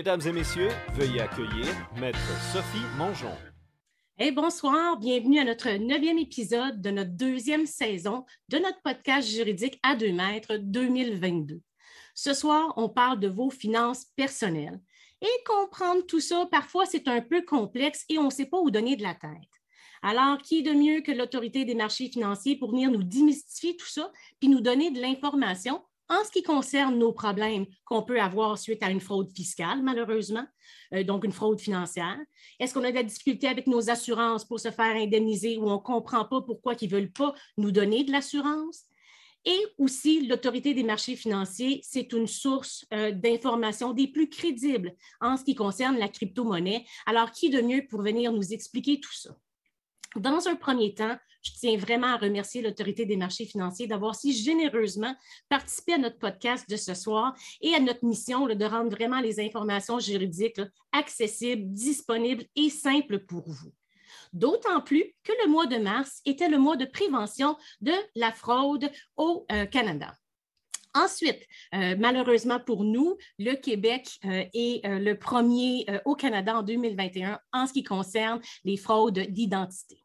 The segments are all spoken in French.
Mesdames et messieurs, veuillez accueillir Maître Sophie Mongeon. Hey, bonsoir, bienvenue à notre neuvième épisode de notre deuxième saison de notre podcast juridique à deux mètres 2022. Ce soir, on parle de vos finances personnelles. Et comprendre tout ça, parfois, c'est un peu complexe et on ne sait pas où donner de la tête. Alors, qui de mieux que l'autorité des marchés financiers pour venir nous démystifier tout ça, puis nous donner de l'information en ce qui concerne nos problèmes qu'on peut avoir suite à une fraude fiscale, malheureusement, euh, donc une fraude financière? Est-ce qu'on a de la avec nos assurances pour se faire indemniser ou on ne comprend pas pourquoi ils ne veulent pas nous donner de l'assurance? Et aussi, l'autorité des marchés financiers, c'est une source euh, d'information des plus crédibles en ce qui concerne la crypto-monnaie. Alors, qui de mieux pour venir nous expliquer tout ça? Dans un premier temps, je tiens vraiment à remercier l'Autorité des marchés financiers d'avoir si généreusement participé à notre podcast de ce soir et à notre mission de rendre vraiment les informations juridiques accessibles, disponibles et simples pour vous. D'autant plus que le mois de mars était le mois de prévention de la fraude au euh, Canada. Ensuite, euh, malheureusement pour nous, le Québec euh, est le premier au Canada en 2021 en ce qui concerne les fraudes d'identité.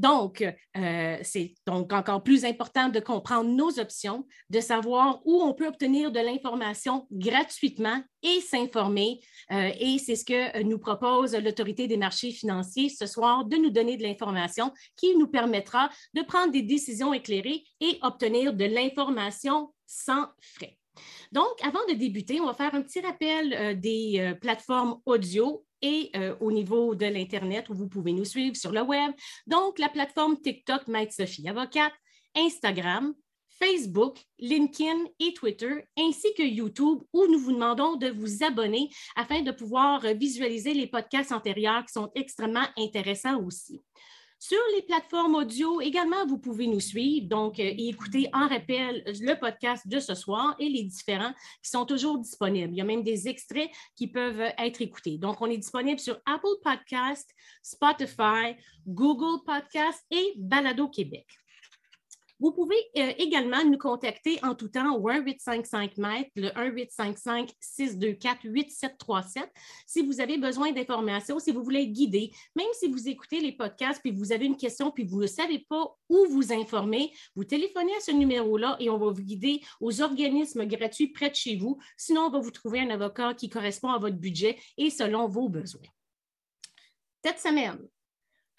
Donc, euh, c'est donc encore plus important de comprendre nos options, de savoir où on peut obtenir de l'information gratuitement et s'informer. Euh, et c'est ce que nous propose l'autorité des marchés financiers ce soir, de nous donner de l'information qui nous permettra de prendre des décisions éclairées et obtenir de l'information sans frais. Donc, avant de débuter, on va faire un petit rappel euh, des plateformes audio et euh, au niveau de l'Internet où vous pouvez nous suivre sur le web. Donc, la plateforme TikTok Maître Sophie Avocate, Instagram, Facebook, LinkedIn et Twitter, ainsi que YouTube, où nous vous demandons de vous abonner afin de pouvoir visualiser les podcasts antérieurs qui sont extrêmement intéressants aussi. Sur les plateformes audio, également, vous pouvez nous suivre, donc, euh, écouter en rappel le podcast de ce soir et les différents qui sont toujours disponibles. Il y a même des extraits qui peuvent être écoutés. Donc, on est disponible sur Apple Podcast, Spotify, Google Podcast et Balado Québec. Vous pouvez euh, également nous contacter en tout temps au 1855 mètres, le 1855 624 8737 si vous avez besoin d'informations, si vous voulez guider, même si vous écoutez les podcasts puis vous avez une question puis vous ne savez pas où vous informer, vous téléphonez à ce numéro-là et on va vous guider aux organismes gratuits près de chez vous. Sinon, on va vous trouver un avocat qui correspond à votre budget et selon vos besoins. Cette semaine,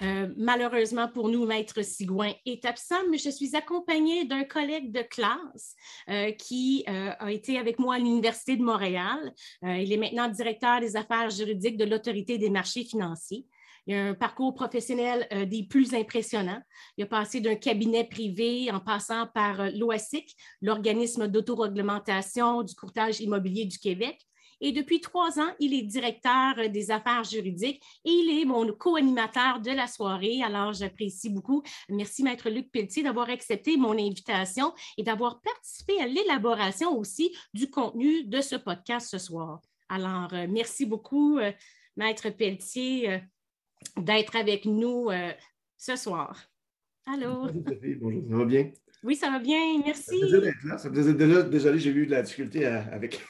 euh, malheureusement pour nous, Maître Sigouin est absent, mais je suis accompagnée d'un collègue de classe euh, qui euh, a été avec moi à l'Université de Montréal. il est maintenant directeur des affaires juridiques de l'Autorité des marchés financiers. Il a un parcours professionnel des plus impressionnants. Il a passé d'un cabinet privé en passant par l'OASIC, l'organisme d'autoréglementation du courtage immobilier du Québec, et depuis trois ans, il est directeur des affaires juridiques et il est mon co-animateur de la soirée. Alors, j'apprécie beaucoup. Merci, Maître Luc Pelletier, d'avoir accepté mon invitation et d'avoir participé à l'élaboration aussi du contenu de ce podcast ce soir. Alors, euh, merci beaucoup, euh, Maître Pelletier, euh, d'être avec nous ce soir. Allô? Bonjour, ça va bien? Oui, ça va bien, merci. Ça me d'être là. Ça me désolé, j'ai eu de la difficulté avec,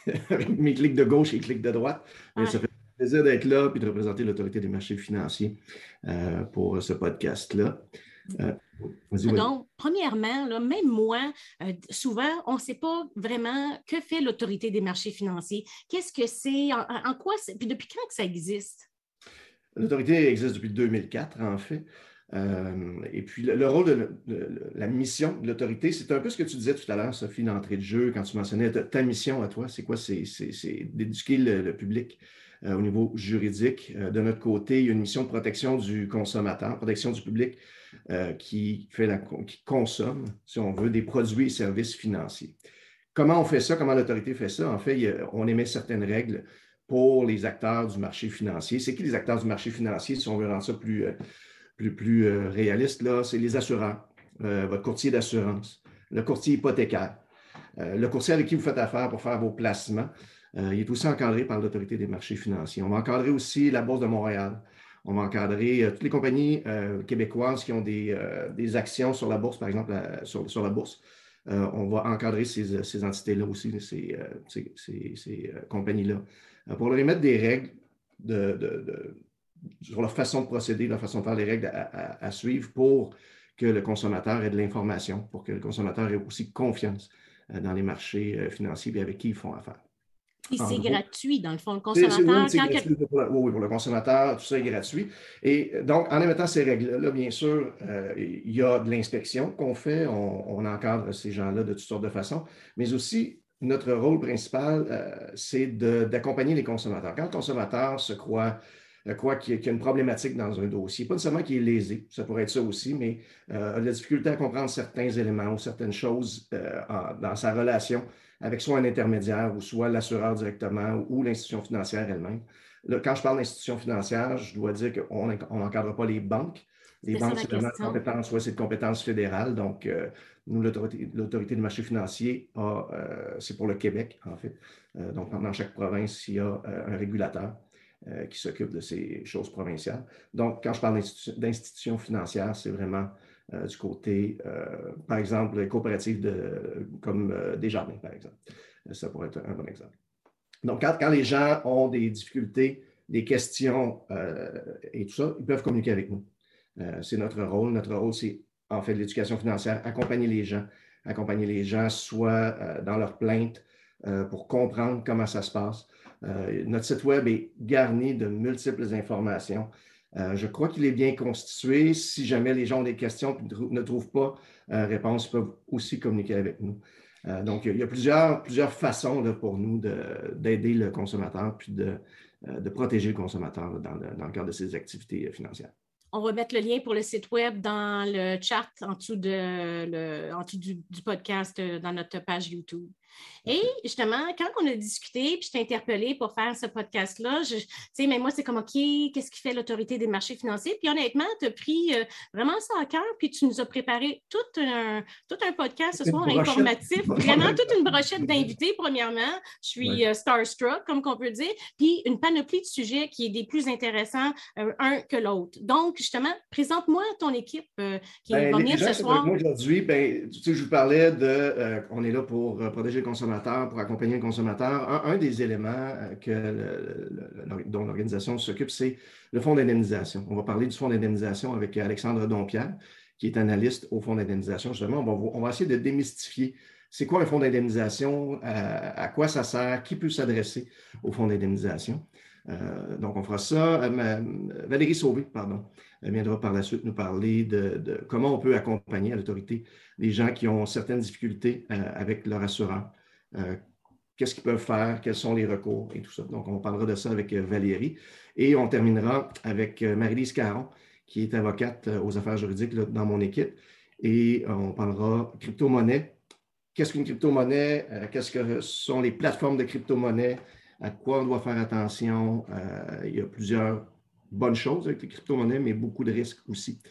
mes clics de gauche et clics de droite. Mais ça fait plaisir d'être là et de représenter l'autorité des marchés financiers euh, pour ce podcast-là. Euh, donc, premièrement, même moi, euh, souvent, on ne sait pas vraiment que fait l'autorité des marchés financiers. Qu'est-ce que c'est? En, en, quoi? Puis depuis quand que ça existe? L'autorité existe depuis 2004, en fait. Euh, et puis, le, rôle de, la mission de l'autorité, c'est un peu ce que tu disais tout à l'heure, Sophie, l'entrée de jeu, quand tu mentionnais ta, mission à toi, c'est quoi? C'est d'éduquer le, public euh, au niveau juridique. Euh, de notre côté, il y a une mission de protection du consommateur, protection du public qui, fait qui consomme, si on veut, des produits et services financiers. Comment on fait ça? Comment l'autorité fait ça? En fait, on émet certaines règles pour les acteurs du marché financier. C'est qui les acteurs du marché financier, si on veut rendre ça plus plus, plus euh, réaliste, c'est les assureurs, euh, votre courtier d'assurance, le courtier hypothécaire, euh, le courtier avec qui vous faites affaire pour faire vos placements. il est aussi encadré par l'autorité des marchés financiers. On va encadrer aussi la Bourse de Montréal. On va encadrer toutes les compagnies québécoises qui ont des, actions sur la bourse, par exemple, sur, la bourse. on va encadrer ces, entités-là aussi, ces, compagnies-là. pour leur émettre des règles sur leur façon de procéder, leur façon de faire les règles à, suivre pour que le consommateur ait de l'information, pour que le consommateur ait aussi confiance dans les marchés financiers et avec qui ils font affaire. Et c'est gratuit, dans le fond, le consommateur. oui, pour le consommateur, tout ça est gratuit. Et donc, en émettant ces règles-là, bien sûr, euh, il y a de l'inspection qu'on fait, on, encadre ces gens-là de toutes sortes de façons, mais aussi, notre rôle principal, euh, c'est d'accompagner les consommateurs. Quand le consommateur se croit euh, croit qu'il y a une problématique dans un dossier. Pas nécessairement qu'il est lésé, ça pourrait être ça aussi, mais a la difficulté à comprendre certains éléments ou certaines choses dans sa relation avec soit un intermédiaire ou soit l'assureur directement ou l'institution financière elle-même. Quand je parle d'institution financière, je dois dire qu'on n'encadre pas les banques. Les banques, c'est vraiment de compétence, soit c'est de compétence fédérale. Donc, euh, nous, l'autorité du marché financier, euh, c'est pour le Québec, en fait. Euh, donc, dans chaque province, il y a un régulateur qui s'occupe de ces choses provinciales. Donc, quand je parle d'institution financière, c'est vraiment euh, du côté, euh, par exemple, les coopératives de, comme euh, Desjardins, par exemple. Ça pourrait être un bon exemple. Donc, quand, les gens ont des difficultés, des questions et tout ça, ils peuvent communiquer avec nous. c'est notre rôle. Notre rôle, c'est en fait l'éducation financière, accompagner les gens, accompagner les gens soit dans leurs plaintes pour comprendre comment ça se passe. Notre site Web est garni de multiples informations. Euh, je crois qu'il est bien constitué. Si jamais les gens ont des questions et ne trouvent pas euh, réponse, ils peuvent aussi communiquer avec nous. Euh, donc, il y a plusieurs, plusieurs façons pour nous d'aider le consommateur puis de, protéger le consommateur dans, le, cadre de ses activités financières. On va mettre le lien pour le site web dans le chat en dessous, du, podcast dans notre page YouTube. Et justement, quand on a discuté, puis je t'ai interpellé pour faire ce podcast-là, tu sais, mais moi, c'est comme, OK, qu'est-ce qui fait l'autorité des marchés financiers? Puis honnêtement, tu as pris euh, vraiment ça à cœur, puis tu nous as préparé tout un, tout un podcast ce soir informatif, vraiment toute une brochette d'invités, premièrement. Je suis euh, starstruck, comme qu'on peut dire, puis une panoplie de sujets qui est des plus intéressants euh, un que l'autre. Donc, justement, présente-moi ton équipe qui ben, va venir ce soir. Aujourd'hui, ben, tu sais, je vous parlais de, on est là pour protéger le consommateur pour accompagner le consommateur, un, des éléments euh, dont l'organisation s'occupe, c'est le fonds d'indemnisation. On va parler du fonds d'indemnisation avec Alexandre Dompierre, qui est analyste au fonds d'indemnisation. Justement, on va, essayer de démystifier c'est quoi un fonds d'indemnisation, à, quoi ça sert, qui peut s'adresser au fonds d'indemnisation. Euh, donc, on fera ça. Euh, Valérie Sauvé, pardon, viendra par la suite nous parler de, comment on peut accompagner à l'autorité les gens qui ont certaines difficultés avec leur assureur. Euh, qu'est-ce qu'ils peuvent faire, quels sont les recours? Et tout ça. Donc, on parlera de ça avec euh, Valérie. Et on terminera avec euh, Marie-Lise Caron, qui est avocate aux affaires juridiques dans mon équipe. Et on parlera crypto-monnaie. Qu'est-ce qu'une crypto-monnaie? Qu'est-ce que sont les plateformes de crypto-monnaie? À quoi on doit faire attention? il y a plusieurs bonnes choses avec les crypto-monnaies, mais beaucoup de risques aussi.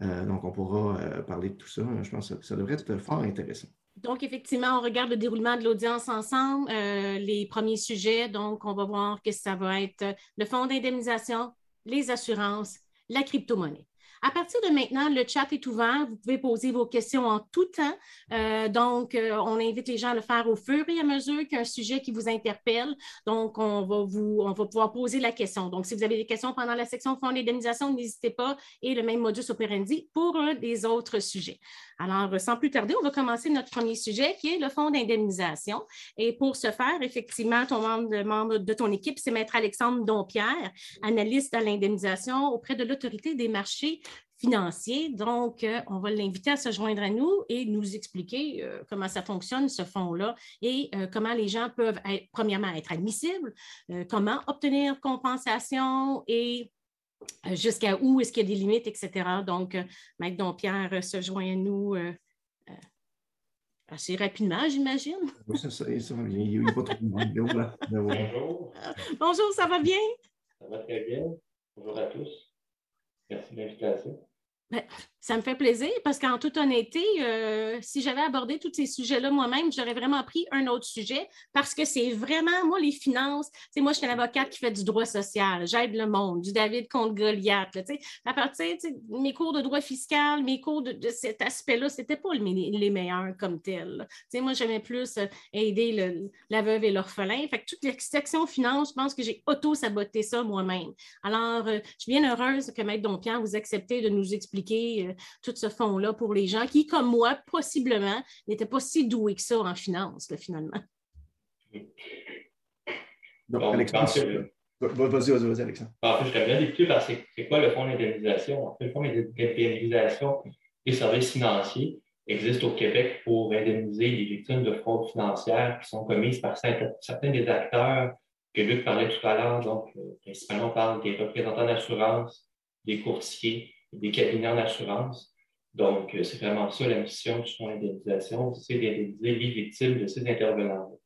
donc, on pourra parler de tout ça. Je pense que ça devrait être fort intéressant. Donc, effectivement, on regarde le déroulement de l'audience ensemble, euh, les premiers sujets. Donc, on va voir que ça va être le fonds d'indemnisation, les assurances, la crypto-monnaie. À partir de maintenant, le chat est ouvert. Vous pouvez poser vos questions en tout temps. Euh, donc, euh, on invite les gens à le faire au fur et à mesure qu'il y a un sujet qui vous interpelle. Donc, on va, vous, on va pouvoir poser la question. Donc, si vous avez des questions pendant la section fonds d'indemnisation, n'hésitez pas. Et le même modus operandi pour les autres sujets. Alors, sans plus tarder, on va commencer notre premier sujet qui est le fonds d'indemnisation. Et pour ce faire, effectivement, ton membre, membre de ton équipe, c'est Maître Alexandre Dompierre, analyste à l'indemnisation auprès de l'autorité des marchés financiers. Donc, euh, on va l'inviter à se joindre à nous et nous expliquer euh, comment ça fonctionne, ce fonds-là, et euh, comment les gens peuvent, premièrement, être admissibles, comment obtenir compensation et jusqu'à où est-ce qu'il y a des limites, etc. Donc, Maître Dompierre se joint à nous assez rapidement, j'imagine. Oui, ça, ça, ça va bien. Il n'y a pas trop de monde. Bonjour. Bonjour, ça va bien? Ça va très bien. Bonjour à tous. Merci de l'invitation. Ben, Ça me fait plaisir parce qu'en toute honnêteté, euh, si j'avais abordé tous ces sujets-là moi-même, j'aurais vraiment pris un autre sujet parce que c'est vraiment, moi, les finances, moi, je suis une avocate qui fait du droit social, j'aide le monde, du David contre Goliath, sais, à partir de mes cours de droit fiscal, mes cours de, cet aspect-là, c'était pas les, meilleurs comme tels. Moi, j'aimais plus euh, aider la veuve et l'orphelin. Fait que toute la section finance, je pense que j'ai auto-saboté ça moi-même. Alors, euh, je suis bien heureuse que Maître Dompian vous acceptez de nous expliquer tout ce fonds-là pour les gens qui, comme moi, possiblement, n'étaient pas si doués que ça en finance, finalement. Donc, Alexandre, vas-y, vas-y, vas-y, Alexandre. En fait, je bien débuter par c'est quoi le fonds d'indemnisation? En fait, le fonds d'indemnisation des services financiers existe au Québec pour indemniser les victimes de fraudes financières qui sont commises par certains des acteurs que Luc parlait tout à l'heure. Donc, euh, principalement, on parle des représentants d'assurance, des courtiers, des cabinets en assurance. Donc, euh, c'est vraiment ça la mission du fonds d'indemnisation, c'est d'indemniser les victimes de ces intervenants.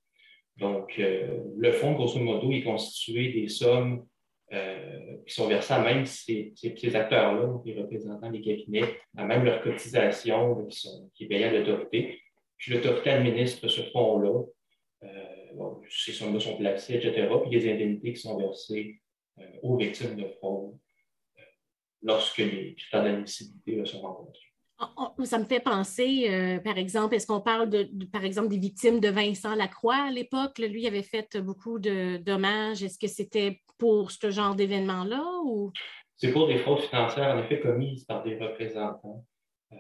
Donc, euh, le fonds, grosso modo, est constitué des sommes euh, qui sont versées à même ces, ces, acteurs-là, les représentants des cabinets, à même leur cotisation qui, sont, qui à l'autorité. Puis l'autorité administre ce fonds-là. ces sommes-là sont placées, etc. Puis les indemnités qui sont versées aux victimes de fraude lorsque les critères d'admissibilité sont rencontrés. Ça me fait penser, euh, par exemple, est-ce qu'on parle de, par exemple, des victimes de Vincent Lacroix à l'époque? Lui avait fait beaucoup de dommages. Est-ce que c'était pour ce genre d'événement-là? Ou... C'est pour des fraudes financières, en effet, commises par des représentants. Euh,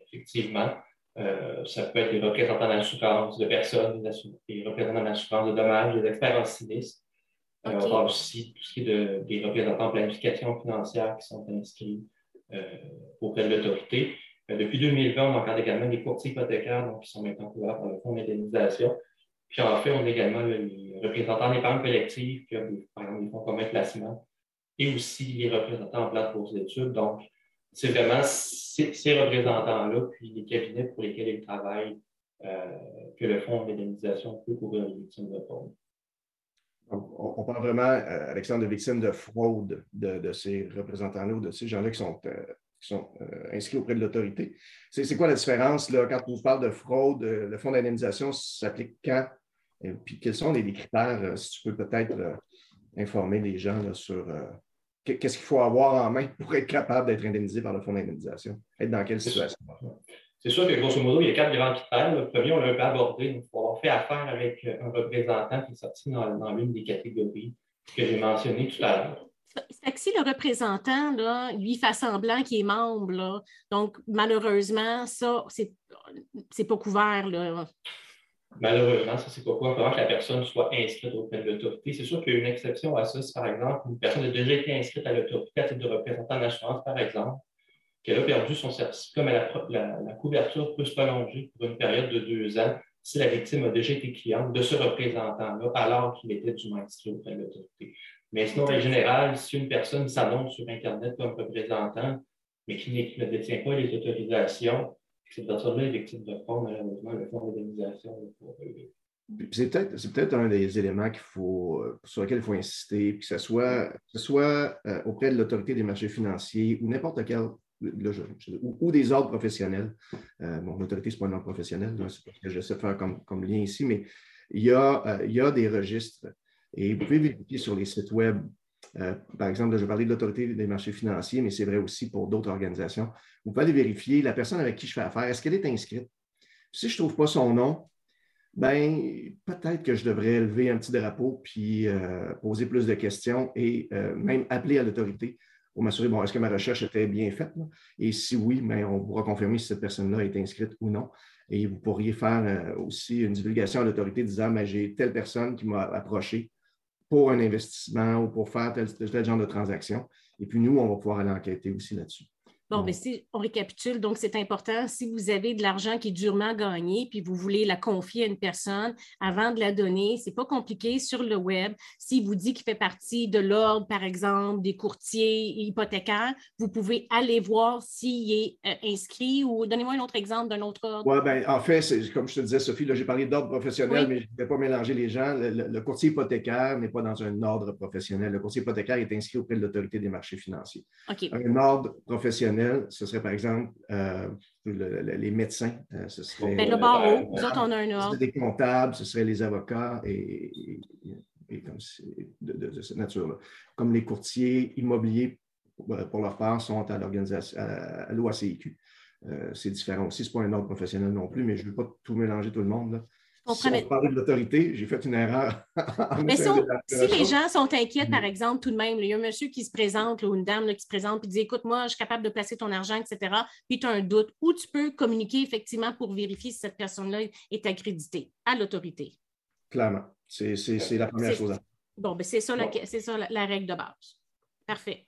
effectivement, euh, ça peut être des représentants d'assurance de personnes, des représentants d'assurance de dommages, des experts en sinistre. On va aussi tout ce qui est des représentants en planification financière qui sont inscrits euh, auprès de l'autorité. Euh, depuis 2020, on encadre également les courtiers hypothécaires donc, qui sont maintenant couverts par le fonds d'indemnisation. Puis en fait, on a également les représentants d'épargne collective, qui ont par exemple des fonds communs de placement, et aussi les représentants en place pour études. Donc, c'est vraiment ces, représentants-là, puis les cabinets pour lesquels ils travaillent, euh, que le fonds d'indemnisation peut couvrir les victimes de fraude on, parle vraiment, euh, Alexandre, de victimes de fraude de, ces représentants-là ou de ces gens-là qui sont, euh, euh, inscrits auprès de l'autorité. C'est quoi la différence là, quand on parle de fraude? le fonds d'indemnisation s'applique quand? Et puis quels sont les, critères, si tu peux peut-être informer les gens sur qu'est-ce qu'il faut avoir en main pour être capable d'être indemnisé par le fonds d'indemnisation? Être dans quelle situation? C'est sûr que grosso modo, il y a quatre grands critères. Le premier, on l'a un peu abordé. Il faut avoir fait affaire avec un représentant qui est sorti dans, l'une des catégories que j'ai mentionnées tout à l'heure. C'est que si le représentant, là, lui, fait semblant qu'il est membre, là, donc malheureusement, ça, c'est pas couvert. Là. Malheureusement, ça, c'est pas couvert. Il que la personne soit inscrite auprès de l'autorité. C'est sûr qu'il y a une exception à ça. Si, par exemple, une personne a déjà été inscrite à l'autorité à titre de représentant d'assurance, par exemple, qu'elle a perdu son certificat, mais la, couverture peut se prolonger pour une période de deux ans si la victime a déjà été cliente de ce représentant-là alors qu'il était du inscrit auprès de l'autorité. Mais sinon, en général, si une personne s'annonce sur Internet comme représentant, mais qui, ne détient pas les autorisations, cette personne-là est victime de fraude, malheureusement, le fonds d'indemnisation c'est peut-être peut un des éléments euh, sur lesquels il faut insister, que ce soit, que ce soit euh, auprès de l'autorité des marchés financiers ou n'importe ou, des ordres professionnels. Euh, bon, l'autorité, ce n'est pas un ordre professionnel, c'est ce que j'essaie de faire comme, comme, lien ici, mais il y, a, euh, il y a des registres et vous pouvez vérifier sur les sites Web. Euh, par exemple, je parlais de l'autorité des marchés financiers, mais c'est vrai aussi pour d'autres organisations. Vous pouvez aller vérifier la personne avec qui je fais affaire, est-ce qu'elle est inscrite? Si je ne trouve pas son nom, ben peut-être que je devrais lever un petit drapeau puis poser plus de questions et même appeler à l'autorité pour m'assurer, bon, est-ce que ma recherche était bien faite? Et si oui, bien, on pourra confirmer si cette personne-là est inscrite ou non. Et vous pourriez faire euh, aussi une divulgation à l'autorité disant, ben, j'ai telle personne qui m'a approché pour un investissement ou pour faire tel genre de transaction. Et puis nous, on va pouvoir aller enquêter aussi là-dessus. Bon, mais si on récapitule, donc c'est important, si vous avez de l'argent qui est durement gagné, puis vous voulez la confier à une personne avant de la donner, ce n'est pas compliqué sur le web. S'il vous dit qu'il fait partie de l'ordre, par exemple, des courtiers hypothécaires, vous pouvez aller voir s'il est euh, inscrit ou donnez-moi un autre exemple d'un autre ordre. Oui, bien, en fait, comme je te disais, Sophie, j'ai parlé d'ordre professionnel, mais je ne vais pas mélanger les gens. Le, courtier hypothécaire n'est pas dans un ordre professionnel. Le courtier hypothécaire est inscrit auprès de l'autorité des marchés financiers. Un ordre professionnel professionnels, ce serait par exemple euh, les médecins, ce serait. Ben, le barreau, nous autres, on a un ordre. des comptables, ce serait les avocats et, comme de, cette nature-là. Comme les courtiers immobiliers, pour leur part, sont à l'organisation, à l'OACIQ. c'est différent aussi. Ce n'est pas un ordre professionnel non plus, mais je ne veux pas tout mélanger tout le monde. Là. Si on parlait de l'autorité, j'ai fait une erreur. mais si les gens sont inquiets, par exemple, tout de même, il y a un monsieur qui se présente ou une dame qui se présente et dit Écoute, moi, je suis capable de placer ton argent, etc. Puis tu as un doute, où tu peux communiquer effectivement pour vérifier si cette personne-là est accréditée à l'autorité. Clairement. C'est la première chose à faire. Bon, ben c'est ça, ça la règle de base. Parfait.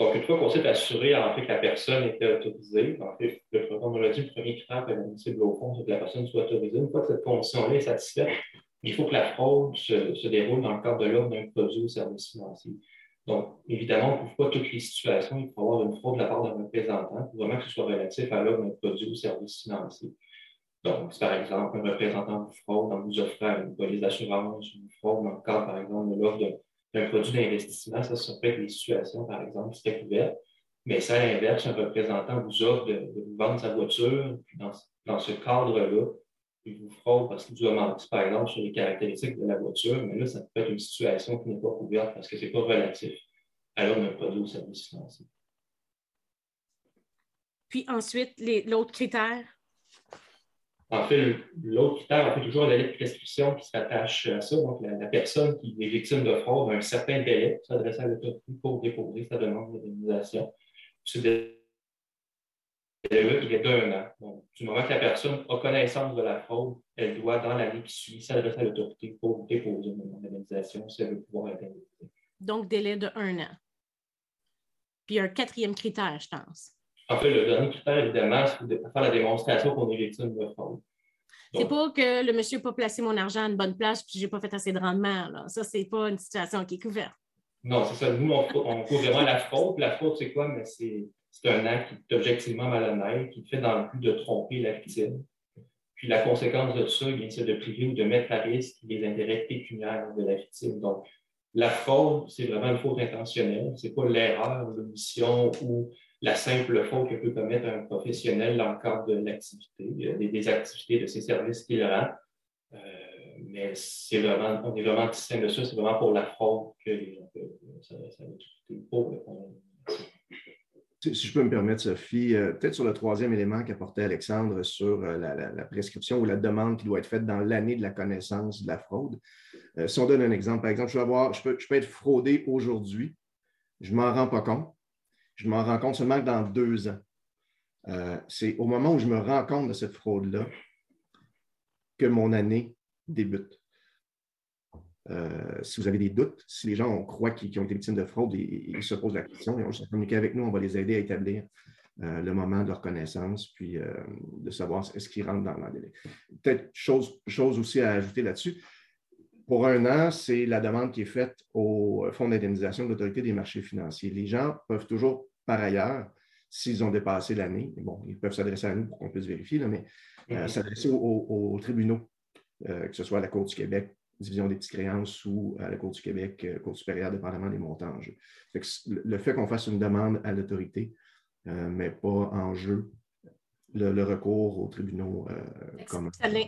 Donc, une fois qu'on s'est assuré en fait, que la personne était autorisée, en fait, le, on l'a dit, le premier critère admissible au fond, que la personne soit autorisée. Une fois que cette condition-là est satisfaite, il faut que la fraude se, déroule dans le cadre de l'ordre d'un produit ou service financier. Donc, évidemment, on ne couvre pas toutes les situations. Il faut avoir une fraude de la part d'un représentant pour vraiment que ce soit relatif à l'ordre d'un produit ou service financier. Donc, par exemple un représentant de fraude, en vous offrant une police d'assurance, une fraude dans le cadre, par exemple, de l'ordre un produit d'investissement, ça, ça peut être des situations, par exemple, qui seraient couvertes. Mais ça, à l'inverse, un représentant vous offre de, vous vendre sa voiture, puis dans, dans ce cadre-là, il vous fraude parce qu'il vous a menti, par exemple, sur les caractéristiques de la voiture, mais là, ça peut être une situation qui n'est pas couverte parce que ce n'est pas relatif à l'ordre d'un produit ou service financier. Puis ensuite, l'autre critère, en fait, l'autre critère, on fait toujours un délai de prescription qui s'attache à ça. Donc, la, personne qui est victime de fraude a un certain délai pour s'adresser à l'autorité pour déposer sa demande d'indemnisation. Ce délai-là, il est d'un an. Donc, du moment que la personne a connaissance de la fraude, elle doit, dans l'année qui suit, s'adresser à l'autorité pour déposer une demande d'indemnisation si elle veut pouvoir être. Donc, délai de un an. Puis, un quatrième critère, je pense. En fait, le dernier critère, évidemment, c'est de faire la démonstration qu'on est victime de fraude. C'est pas que le monsieur n'a pas placé mon argent à une bonne place puis je n'ai pas fait assez de rendement. Là. Ça, c'est pas une situation qui est couverte. Non, c'est ça. Nous, on, on couvre vraiment la fraude. La fraude, c'est quoi? Mais c'est, un acte qui est objectivement malhonnête, qui fait dans le but de tromper la victime. Puis la conséquence de ça, c'est de priver ou de mettre à risque les intérêts pécuniaires de la victime. Donc, la fraude, c'est vraiment une faute intentionnelle. Ce n'est pas l'erreur, l'omission ou la simple faute que peut commettre un professionnel dans le cadre de l'activité, des, activités de ses services qu'il rend. Euh, mais c'est vraiment, on est vraiment distinct de ça, c'est vraiment pour la fraude que ça, ça va être pour si je peux me permettre, Sophie, euh, peut-être sur le troisième élément qu'apportait Alexandre sur euh, la, prescription ou la demande qui doit être faite dans l'année de la connaissance de la fraude. si on donne un exemple, par exemple, je, vais avoir, peux, je peux être fraudé aujourd'hui, je ne m'en rends pas compte, je m'en rends compte seulement dans deux ans. Euh, c'est au moment où je me rends compte de cette fraude-là que mon année débute. Euh, si vous avez des doutes, si les gens croient qu'ils ont été victimes de fraude, ils, se posent la question, ils ont juste communiquer avec nous, on va les aider à établir euh, le moment de leur connaissance, puis de savoir est-ce qu'ils rentrent dans le délai. Peut-être chose, chose aussi à ajouter là-dessus. Pour un an, c'est la demande qui est faite au Fonds d'indemnisation de l'autorité des marchés financiers. Les gens peuvent toujours par ailleurs, s'ils ont dépassé l'année, bon, ils peuvent s'adresser à nous pour qu'on puisse vérifier, mais euh, s'adresser aux, tribunaux, euh, que ce soit à la Cour du Québec, division des petites créances ou à la Cour du Québec, euh, Cour supérieure, dépendamment des montants en jeu. le fait qu'on fasse une demande à l'autorité met pas en jeu le, recours aux tribunaux.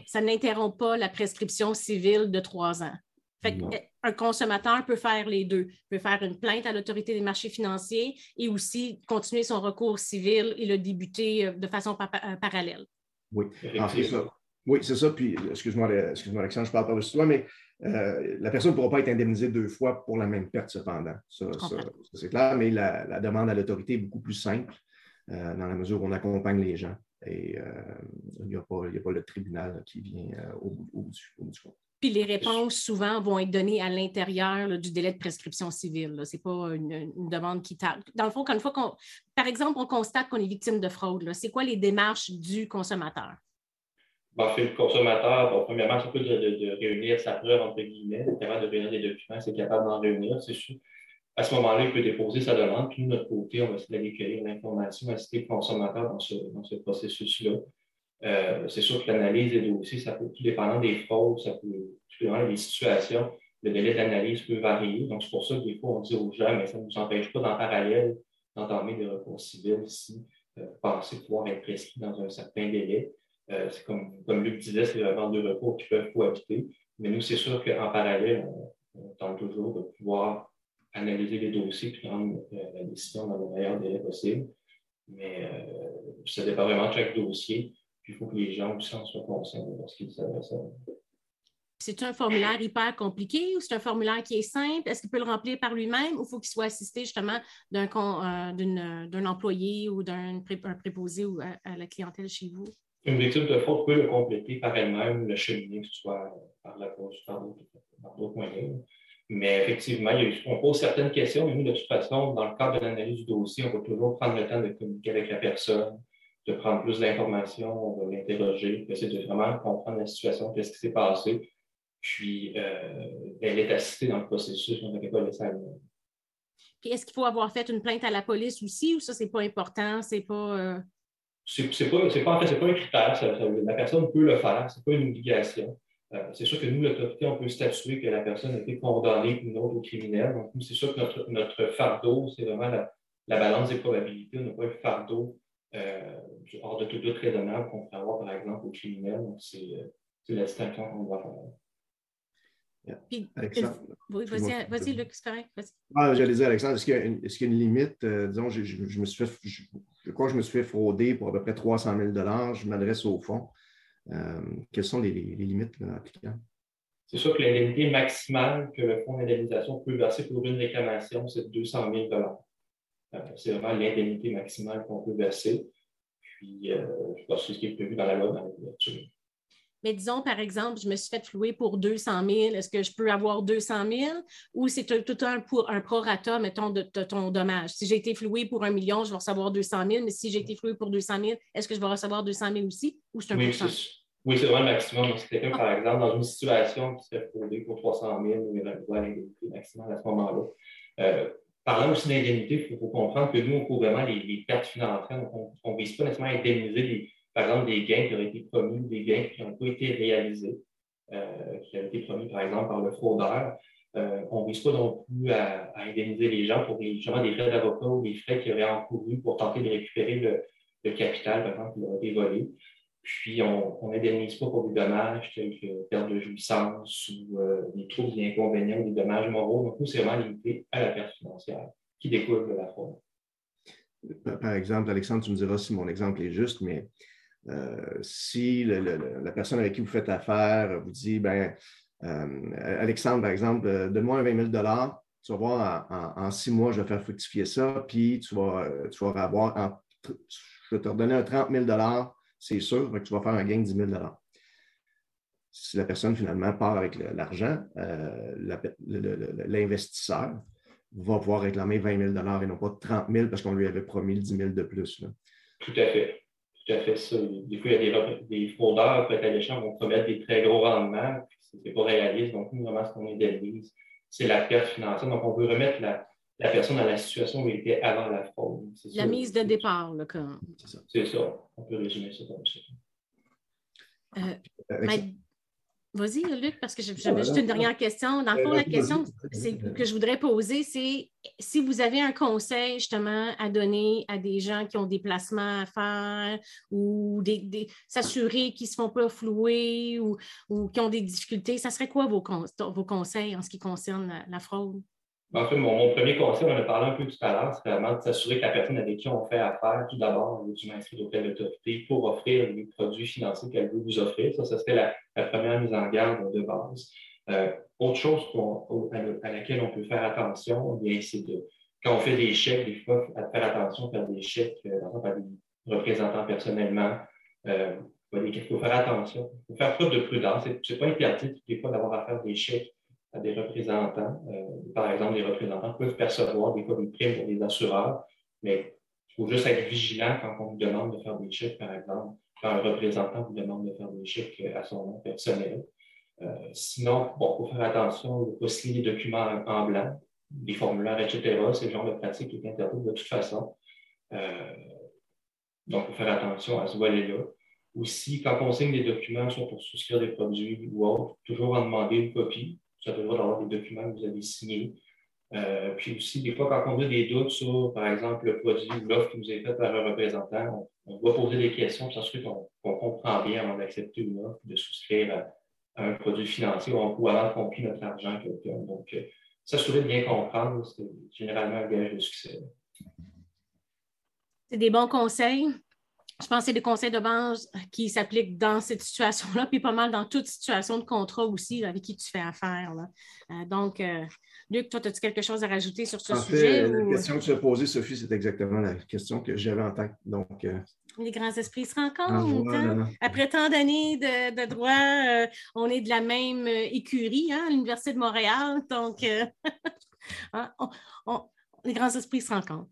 ça n'interrompt pas la prescription civile de trois ans. Un consommateur peut faire les deux. Il peut faire une plainte à l'autorité des marchés financiers et aussi continuer son recours civil et le débuter euh, de façon euh, parallèle. Oui, c'est ça. Oui, c'est ça. Puis, excuse-moi, excuse Alexandre, je parle par-dessus toi, mais euh, la personne ne pourra pas être indemnisée deux fois pour la même perte, cependant. Ça, c'est clair, mais la, demande à l'autorité est beaucoup plus simple dans la mesure où on accompagne les gens et il n'y a, pas le tribunal qui vient au, bout du compte. Puis les réponses, souvent, vont être données à l'intérieur du délai de prescription civile. Ce n'est pas une, demande qui tarde. Dans le fond, quand une fois qu'on, par exemple, on constate qu'on est victime de fraude, c'est quoi les démarches du consommateur? Bon, le consommateur, bon, premièrement, c'est de, de, de, réunir sa preuve, entre guillemets, capable de réunir des documents, c'est capable d'en réunir, c'est sûr. À ce moment-là, il peut déposer sa demande, puis de notre côté, on va essayer d'aller cueillir l'information, assister le consommateur dans ce, dans ce processus-là. Euh, c'est sûr que l'analyse des dossiers, ça peut, tout dépendant des fraudes, ça peut, tout dépendant des situations, le délai d'analyse peut varier. Donc, c'est pour ça que des fois, on dit aux gens, mais ça ne nous empêche pas, en parallèle, d'entamer des recours civils si penser pouvoir être prescrit dans un certain délai. c'est comme, comme Luc disait, c'est vraiment deux recours qui peuvent cohabiter. Mais nous, c'est sûr qu'en parallèle, on, tente toujours de pouvoir analyser les dossiers et prendre la décision dans le meilleur délai possible. Mais ça dépend vraiment de chaque dossier. Puis il faut que les gens aussi en soient conscients lorsqu'ils savent ça. C'est un formulaire hyper compliqué ou c'est un formulaire qui est simple? Est-ce qu'il peut le remplir par lui-même ou faut qu'il soit assisté justement d'un euh, employé ou d'un préposé ou à, la clientèle chez vous? Une victime de fraude peut le compléter par elle-même, le cheminer, que ce soit par la poste ou par d'autres moyens. Mais effectivement, on pose certaines questions, mais nous, de toute façon, dans le cadre de l'analyse du dossier, on va toujours prendre le temps de communiquer avec la personne, de prendre plus d'informations, on va l'interroger, essayer de vraiment comprendre la situation, qu'est-ce qui s'est passé. Puis, euh, elle est assistée dans le processus, on n'avait pas laissé à Puis, est-ce qu'il faut avoir fait une plainte à la police aussi ou ça, c'est pas important? C'est pas. Euh... C'est pas, pas, en fait, c'est pas un critère. la personne peut le faire, c'est pas une obligation. Euh, c'est sûr que nous, l'autorité, on peut statuer que la personne a été condamnée ou non au criminel. Donc, nous, c'est sûr que notre, notre fardeau, c'est vraiment la, la, balance des probabilités. On n'a pas un fardeau euh, hors de tout doute raisonnable qu'on peut avoir, par exemple, au criminel. Donc, c'est la distinction qu'on doit faire. Alexandre. vas-y, vas Luc, c'est correct. Ah, J'allais dire, Alexandre, est-ce qu'il y, y, a une limite? Euh, disons, je, je, me suis fait, je, crois que je me suis fait frauder pour à peu près 300 000 Je m'adresse au fond. Euh, quelles sont les, les, limites applicables? C'est sûr que l'indemnité maximale que le fonds d'indemnisation peut verser pour une réclamation, c'est 200 000 euh, C'est vraiment l'indemnité maximale qu'on peut verser. Puis, euh, je pense que c'est ce qui est prévu dans la loi dans la mais disons, par exemple, je me suis fait flouer pour 200 000. Est-ce que je peux avoir 200 000 ou c'est tout un, pour un prorata, mettons, de, ton dommage? Si j'ai été floué pour un million, je vais recevoir 200 000, mais si j'ai été floué pour 200 000, est-ce que je vais recevoir 200 000 aussi? Ou c'est un oui, Oui, c'est vraiment le maximum. Donc, si quelqu'un, par exemple, dans une situation qui se fait frauder pour 300 000, il va l'indemnité maximale à ce moment-là. Euh, parlant aussi d'indemnité, il faut, comprendre que nous, on couvre vraiment les, pertes financières. on ne vise pas nécessairement à indemniser les par exemple, des gains qui auraient été promis des gains qui n'ont pas été réalisés, euh, qui ont été promis, par exemple, par le fraudeur. Euh, on ne vise pas non plus à, indemniser les gens pour des, justement des frais d'avocat ou des frais qu'ils auraient encourus pour tenter de récupérer le, capital, par exemple, qui leur a été volé. Puis, on n'indemnise pas pour des dommages tels que perte de jouissance ou euh, des troubles, des inconvénients ou des dommages moraux. Donc, nous, c'est vraiment limité à la perte financière qui découle de la fraude. Par exemple, Alexandre, tu me diras si mon exemple est juste, mais euh, si la personne avec qui vous faites affaire vous dit, ben, euh, Alexandre, par exemple, euh, donne-moi un 20 000 tu vas voir, en, six mois, je vais faire fructifier ça, puis tu vas, tu vas avoir, je vais te redonner un 30 000 c'est sûr, que tu vas faire un gain de 10 000 Si la personne finalement part avec l'argent, l'investisseur va pouvoir réclamer 20 000 et non pas 30 000 parce qu'on lui avait promis le 10 000 de plus. Tout à fait tout à fait ça. Des fois, il y a des, des fraudeurs, peut-être à vont promettre des très gros rendements, puis ce n'est pas réaliste. Donc, nous, vraiment, ce qu'on indemnise, c'est la perte financière. Donc, on peut remettre la, la personne dans la situation où elle était avant la fraude. La mise de départ, là, quand... C'est ça. C'est ça. On peut résumer ça comme ça. Euh, Vas-y, Luc, parce que j'avais juste une dernière question. Dans le fond, la question que je voudrais poser, c'est si vous avez un conseil justement à donner à des gens qui ont des placements à faire ou des, s'assurer qu'ils ne se font pas flouer ou, ou, qui ont des difficultés, ça serait quoi vos, vos conseils en ce qui concerne la fraude? En fait, mon, premier conseil, on en a parlé un peu tout à l'heure, c'est vraiment de s'assurer que la personne avec qui on fait affaire, tout d'abord, est inscrite auprès de l'autorité pour offrir les produits financiers qu'elle veut vous offrir. Ça, ça serait la, première mise en garde de base. Euh, autre chose à, laquelle on peut faire attention, c'est de, quand on fait des chèques, des fois, faire attention faire des chèques, euh, par exemple, à des représentants personnellement. Euh, il faut faire attention. Il faut faire preuve de prudence. Ce n'est pas interdit, des fois, d'avoir à des chèques à des représentants. Euh, par exemple, les représentants peuvent percevoir des fois des primes pour les assureurs, mais il faut juste être vigilant quand on vous demande de faire des chèques, par exemple, quand un représentant vous demande de faire des chèques à son nom personnel. Euh, sinon, bon, il faut faire attention, il ne pas signer des documents en, blanc, des formulaires, etc. C'est le genre de pratique qui est de toute façon. Euh, donc, il faut faire attention à ce volet-là. Aussi, quand on signe des documents, soit pour souscrire des produits ou autres, toujours en demander une copie ça peut d'avoir des documents que vous avez signés. Euh, puis aussi, des fois, quand on a des doutes sur, par exemple, le produit ou l'offre qui nous est faite par un représentant, on, doit poser des questions pour s'assurer qu'on comprend bien avant d'accepter une offre, de souscrire à, un produit financier ou avant qu'on plie notre argent quelqu'un. Donc, euh, s'assurer de bien comprendre, c'est généralement un gage de succès. C'est des bons conseils je pense que c'est des conseils de base qui s'appliquent dans cette situation-là, puis pas mal dans toute situation de contrat aussi avec qui tu fais affaire. Euh, donc, euh, Luc, toi, as-tu quelque chose à rajouter sur ce sujet? la question que tu as posée, Sophie, c'est exactement la question que j'avais en tête. Donc, euh, Les grands esprits se rencontrent. Hein? Après tant d'années de, droit, on est de la même écurie, hein, à l'Université de Montréal. Donc, hein, on, les grands esprits se rencontrent.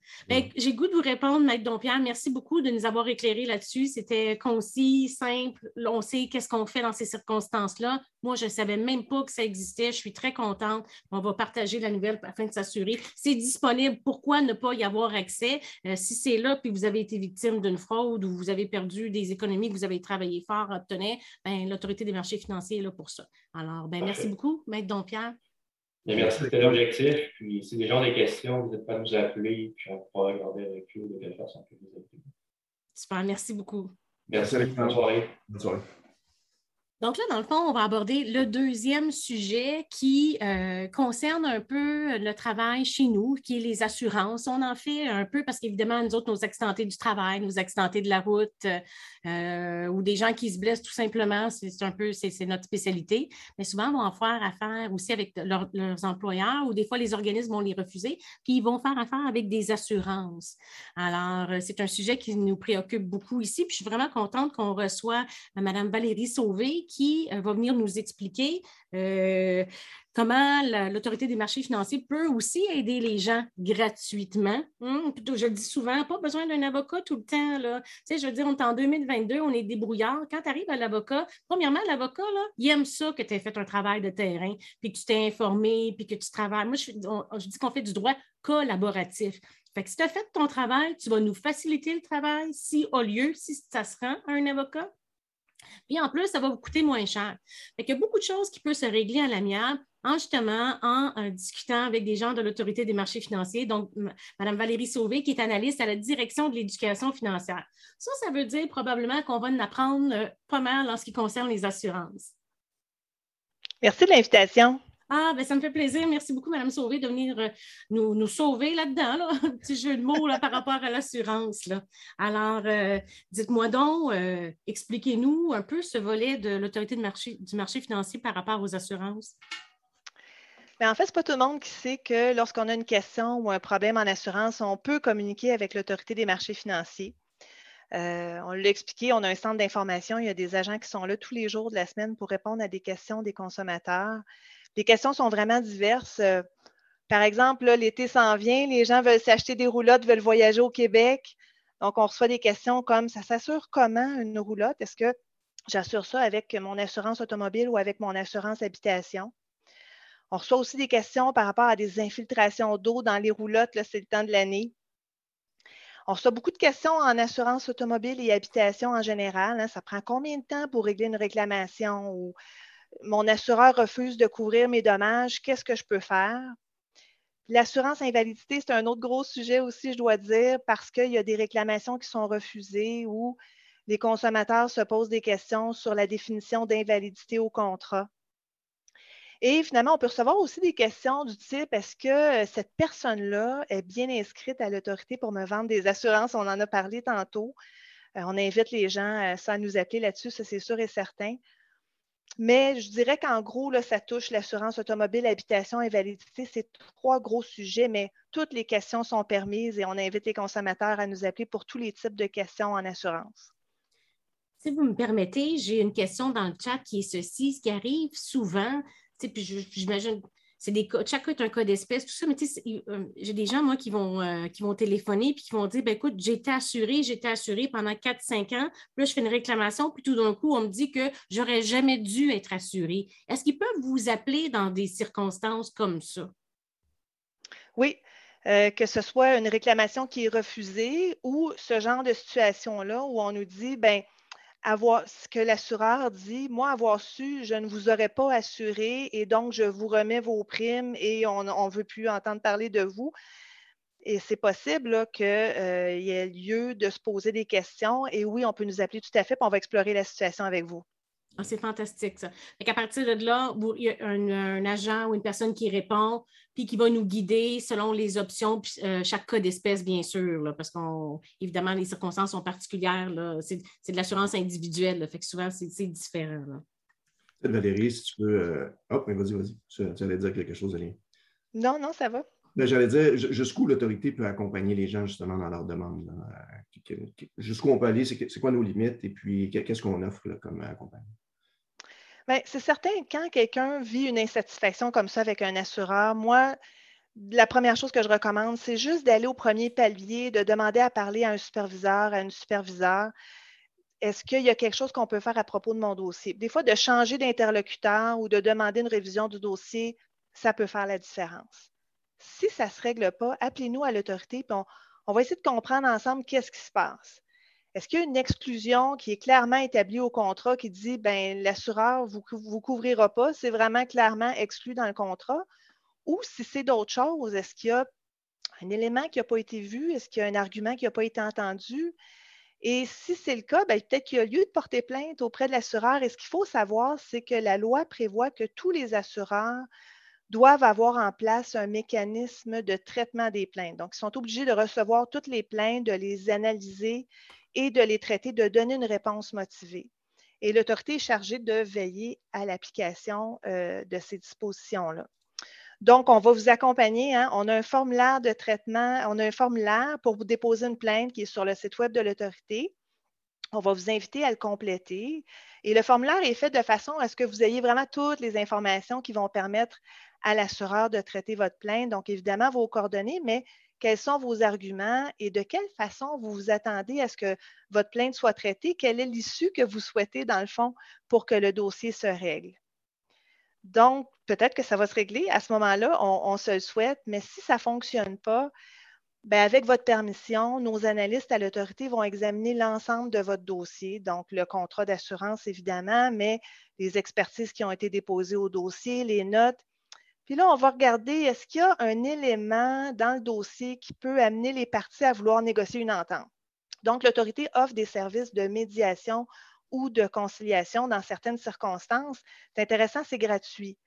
J'ai goût de vous répondre, Maître Dompierre. Merci beaucoup de nous avoir éclairé là-dessus. C'était concis, simple. On sait qu'est-ce qu'on fait dans ces circonstances-là. Moi, je ne savais même pas que ça existait. Je suis très contente. On va partager la nouvelle afin de s'assurer. C'est disponible. Pourquoi ne pas y avoir accès? Euh, si c'est là, puis vous avez été victime d'une fraude ou vous avez perdu des économies que vous avez travaillé fort à obtenir, ben, l'Autorité des marchés financiers est là pour ça. Alors, ben, merci beaucoup, Maître Dompierre merci, c'était l'objectif. Puis, si les gens ont des questions, n'êtes pas à nous appeler, puis on pourra regarder avec eux de quelle façon on peut vous aider. Super, merci beaucoup. Merci, bonne soirée. Bonne soirée. Donc là, dans le fond, on va aborder le deuxième sujet qui euh, concerne un peu le travail chez nous, qui est les assurances. On en fait un peu parce qu'évidemment, nous autres, nos accidentés du travail, nos accidentés de la route euh, ou des gens qui se blessent tout simplement, c'est un peu, c'est notre spécialité. Mais souvent, on va en faire affaire aussi avec leurs employeurs ou des fois, les organismes vont les refuser, puis ils vont faire affaire avec des assurances. Alors, euh, c'est un sujet qui nous préoccupe beaucoup ici. Puis je suis vraiment contente qu'on reçoit Mme Valérie Sauvé, qui euh, va venir nous expliquer euh, comment l'autorité des marchés financiers peut aussi aider les gens gratuitement. Hum, je le dis souvent, pas besoin d'un avocat tout le temps. Tu sais, je veux dire, on est en 2022, on est débrouillard. Quand tu arrives à l'avocat, premièrement, l'avocat, il aime ça que tu aies fait un travail de terrain, puis que tu t'es informé, puis que tu travailles. Moi, je, je dis qu'on fait du droit collaboratif. Fait que si tu as fait ton travail, tu vas nous faciliter le travail si, au lieu, si ça se rend à un avocat. Puis en plus, ça va vous coûter moins cher. Il y a beaucoup de choses qui peuvent se régler à l'amiable en justement en, euh, discutant avec des gens de l'autorité des marchés financiers, donc Mme Valérie Sauvé, qui est analyste à la direction de l'éducation financière. Ça, ça veut dire probablement qu'on va en apprendre euh, pas mal en ce qui concerne les assurances. Merci de l'invitation. Ah, ben ça me fait plaisir. Merci beaucoup, Mme Sauvé, de venir euh, nous, sauver là-dedans, un petit jeu de mots par rapport à l'assurance. Alors, euh, dites-moi donc, euh, expliquez-nous un peu ce volet de l'autorité marché, du marché financier par rapport aux assurances. Ben, en fait, ce n'est pas tout le monde qui sait que lorsqu'on a une question ou un problème en assurance, on peut communiquer avec l'autorité des marchés financiers. on l'a expliqué, on a un centre d'information, il y a des agents qui sont là tous les jours de la semaine pour répondre à des questions des consommateurs. Les questions sont vraiment diverses. Euh, par exemple, l'été s'en vient, les gens veulent s'acheter des roulottes, veulent voyager au Québec. Donc, on reçoit des questions comme ça s'assure comment une roulotte? Est-ce que j'assure ça avec mon assurance automobile ou avec mon assurance habitation? On reçoit aussi des questions par rapport à des infiltrations d'eau dans les roulottes, c'est le temps de l'année. On reçoit beaucoup de questions en assurance automobile et habitation en général. Hein. Ça prend combien de temps pour régler une réclamation ou mon assureur refuse de couvrir mes dommages, qu'est-ce que je peux faire? L'assurance invalidité, c'est un autre gros sujet aussi, je dois dire, parce qu'il y a des réclamations qui sont refusées ou les consommateurs se posent des questions sur la définition d'invalidité au contrat. Et finalement, on peut recevoir aussi des questions du type est-ce que cette personne-là est bien inscrite à l'autorité pour me vendre des assurances? On en a parlé tantôt. Euh, on invite les gens à nous appeler là-dessus, ça c'est sûr et certain. Mais je dirais qu'en gros, ça touche l'assurance automobile, habitation, invalidité. C'est trois gros sujets, mais toutes les questions sont permises et on invite les consommateurs à nous appeler pour tous les types de questions en assurance. Si vous me permettez, j'ai une question dans le chat qui est ceci. Ce qui arrive souvent, puis j'imagine c'est des chaque cas est un cas d'espèce, tout ça, mais tu sais, euh, j'ai des gens, moi, qui vont, euh, qui vont téléphoner puis qui vont dire ben, écoute, été assuré, été assuré pendant 4-5 ans, puis là, je fais une réclamation, puis tout d'un coup, on me dit que j'aurais jamais dû être assuré. Est-ce qu'ils peuvent vous appeler dans des circonstances comme ça? Oui. Euh, que ce soit une réclamation qui est refusée ou ce genre de situation-là où on nous dit, ben avoir ce que l'assureur dit, moi, avoir su, je ne vous aurais pas assuré et donc je vous remets vos primes et on ne veut plus entendre parler de vous. Et c'est possible qu'il euh, y ait lieu de se poser des questions. Et oui, on peut nous appeler tout à fait, puis on va explorer la situation avec vous. Ah, c'est fantastique, ça. à partir de là, il y a un, agent ou une personne qui répond, puis qui va nous guider selon les options, puis, euh, chaque cas d'espèce, bien sûr, parce qu'évidemment, les circonstances sont particulières. C'est, de l'assurance individuelle, fait que souvent, c'est, différent. Valérie, si tu peux. Euh, oh, mais vas-y, vas-y. Tu, allais dire quelque chose, Aline. Non, non, ça va. Ben, j'allais dire, jusqu'où l'autorité peut accompagner les gens justement dans leur demande. Jusqu'où on peut aller, c'est quoi nos limites et puis qu'est-ce qu'on offre comme accompagnement? Ben, c'est certain, quand quelqu'un vit une insatisfaction comme ça avec un assureur, moi, la première chose que je recommande, c'est juste d'aller au premier palier, de demander à parler à un superviseur, à une superviseure. Est-ce qu'il y a quelque chose qu'on peut faire à propos de mon dossier? Des fois, de changer d'interlocuteur ou de demander une révision du dossier, ça peut faire la différence. Si ça ne se règle pas, appelez-nous à l'autorité, et on, on va essayer de comprendre ensemble qu'est-ce qui se passe. Est-ce qu'il y a une exclusion qui est clairement établie au contrat qui dit ben l'assureur ne vous, couvrira pas, c'est vraiment clairement exclu dans le contrat? Ou si c'est d'autres choses, est-ce qu'il y a un élément qui n'a pas été vu? Est-ce qu'il y a un argument qui n'a pas été entendu? Et si c'est le cas, ben, peut-être qu'il y a lieu de porter plainte auprès de l'assureur. Et ce qu'il faut savoir, c'est que la loi prévoit que tous les assureurs doivent avoir en place un mécanisme de traitement des plaintes. Donc, ils sont obligés de recevoir toutes les plaintes, de les analyser et de les traiter, de donner une réponse motivée. Et l'autorité est chargée de veiller à l'application euh, de ces dispositions-là. Donc, on va vous accompagner. Hein. On a un formulaire de traitement, on a un formulaire pour vous déposer une plainte qui est sur le site Web de l'autorité. On va vous inviter à le compléter. Et le formulaire est fait de façon à ce que vous ayez vraiment toutes les informations qui vont permettre à l'assureur de traiter votre plainte. Donc, évidemment, vos coordonnées, mais quels sont vos arguments et de quelle façon vous vous attendez à ce que votre plainte soit traitée, quelle est l'issue que vous souhaitez dans le fond pour que le dossier se règle? Donc, peut-être que ça va se régler. À ce moment-là, on, se le souhaite, mais si ça ne fonctionne pas, ben, avec votre permission, nos analystes à l'autorité vont examiner l'ensemble de votre dossier, donc le contrat d'assurance évidemment, mais les expertises qui ont été déposées au dossier, les notes, puis là, on va regarder, est-ce qu'il y a un élément dans le dossier qui peut amener les parties à vouloir négocier une entente? Donc, l'autorité offre des services de médiation ou de conciliation dans certaines circonstances. C'est intéressant, c'est gratuit.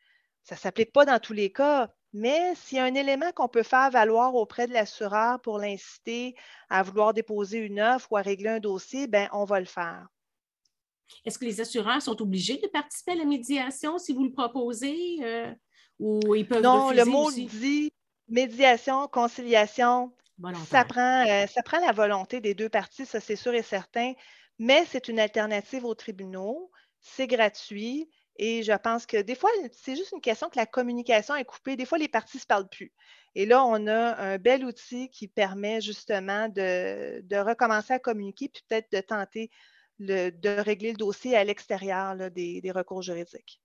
Ça ne s'applique pas dans tous les cas, mais s'il y a un élément qu'on peut faire valoir auprès de l'assureur pour l'inciter à vouloir déposer une offre ou à régler un dossier, bien, on va le faire. Est-ce que les assureurs sont obligés de participer à la médiation si vous le proposez? Euh? Ou ils peuvent Non, le mot dit médiation, conciliation. Ça prend, euh, ça prend la volonté des deux parties, ça c'est sûr et certain, mais c'est une alternative aux tribunaux, c'est gratuit et je pense que des fois, c'est juste une question que la communication est coupée. Des fois, les parties ne se parlent plus. Et là, on a un bel outil qui permet justement de, recommencer à communiquer, puis peut-être de tenter de régler le dossier à l'extérieur des recours juridiques.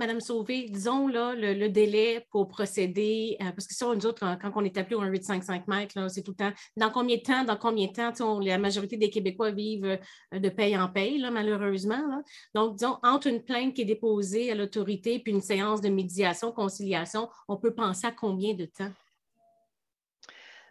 Madame Sauvé, disons le, délai pour procéder, euh, parce que ça, nous autres, quand, on est appelé au 855 mètres, c'est tout le temps. Dans combien de temps, dans combien de temps, la majorité des Québécois vivent euh, de paye en paye, malheureusement. Donc, disons, entre une plainte qui est déposée à l'autorité puis une séance de médiation, conciliation, on peut penser à combien de temps?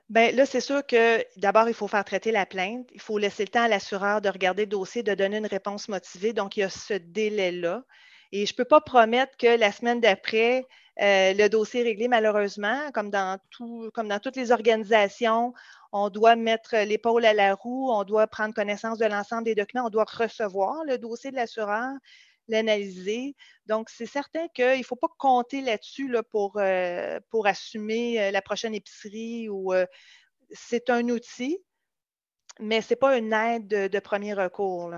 Bien, là, c'est sûr que d'abord, il faut faire traiter la plainte. Il faut laisser le temps à l'assureur de regarder le dossier, de donner une réponse motivée. Donc, il y a ce délai-là. Et je ne peux pas promettre que la semaine d'après, euh, le dossier est réglé, malheureusement, comme dans, toutes les organisations. On doit mettre l'épaule à la roue, on doit prendre connaissance de l'ensemble des documents, on doit recevoir le dossier de l'assureur, l'analyser. Donc, c'est certain qu'il ne faut pas compter là-dessus là, pour, euh, pour assumer euh, la prochaine épicerie ou c'est un outil, mais ce n'est pas une aide de, premier recours.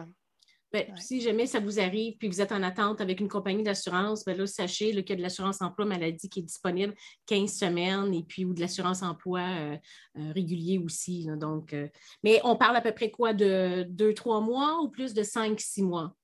Ben, si jamais ça vous arrive, puis vous êtes en attente avec une compagnie d'assurance, ben là, sachez qu'il y a de l'assurance emploi maladie qui est disponible 15 semaines et puis ou de l'assurance emploi euh, euh, régulier aussi. donc, euh, mais on parle à peu près quoi de 2-3 mois ou plus de 5-6 mois?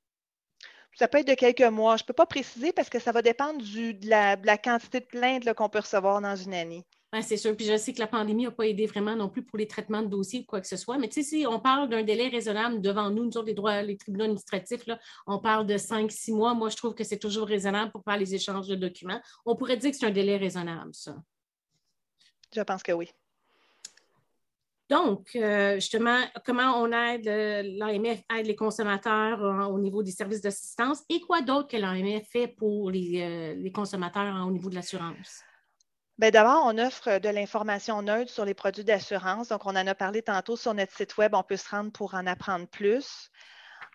Ça peut être de quelques mois. Je ne peux pas préciser parce que ça va dépendre de, la, quantité de plaintes qu'on peut recevoir dans une année. C'est sûr. Puis je sais que la pandémie n'a pas aidé vraiment non plus pour les traitements de dossiers ou quoi que ce soit. Mais tu sais, si on parle d'un délai raisonnable devant nous, nous autres, les droits, les tribunaux administratifs, là, on parle de 5-6 mois. Moi, je trouve que c'est toujours raisonnable pour faire les échanges de documents. On pourrait dire que c'est un délai raisonnable, ça. Je pense que oui. Donc, euh, justement, comment on aide, euh, l'AMF aide les consommateurs euh, au niveau des services d'assistance et quoi d'autre que l'AMF fait pour les, consommateurs au niveau de l'assurance? Bien, d'abord, on offre de l'information neutre sur les produits d'assurance. Donc, on en a parlé tantôt sur notre site Web. On peut se rendre pour en apprendre plus.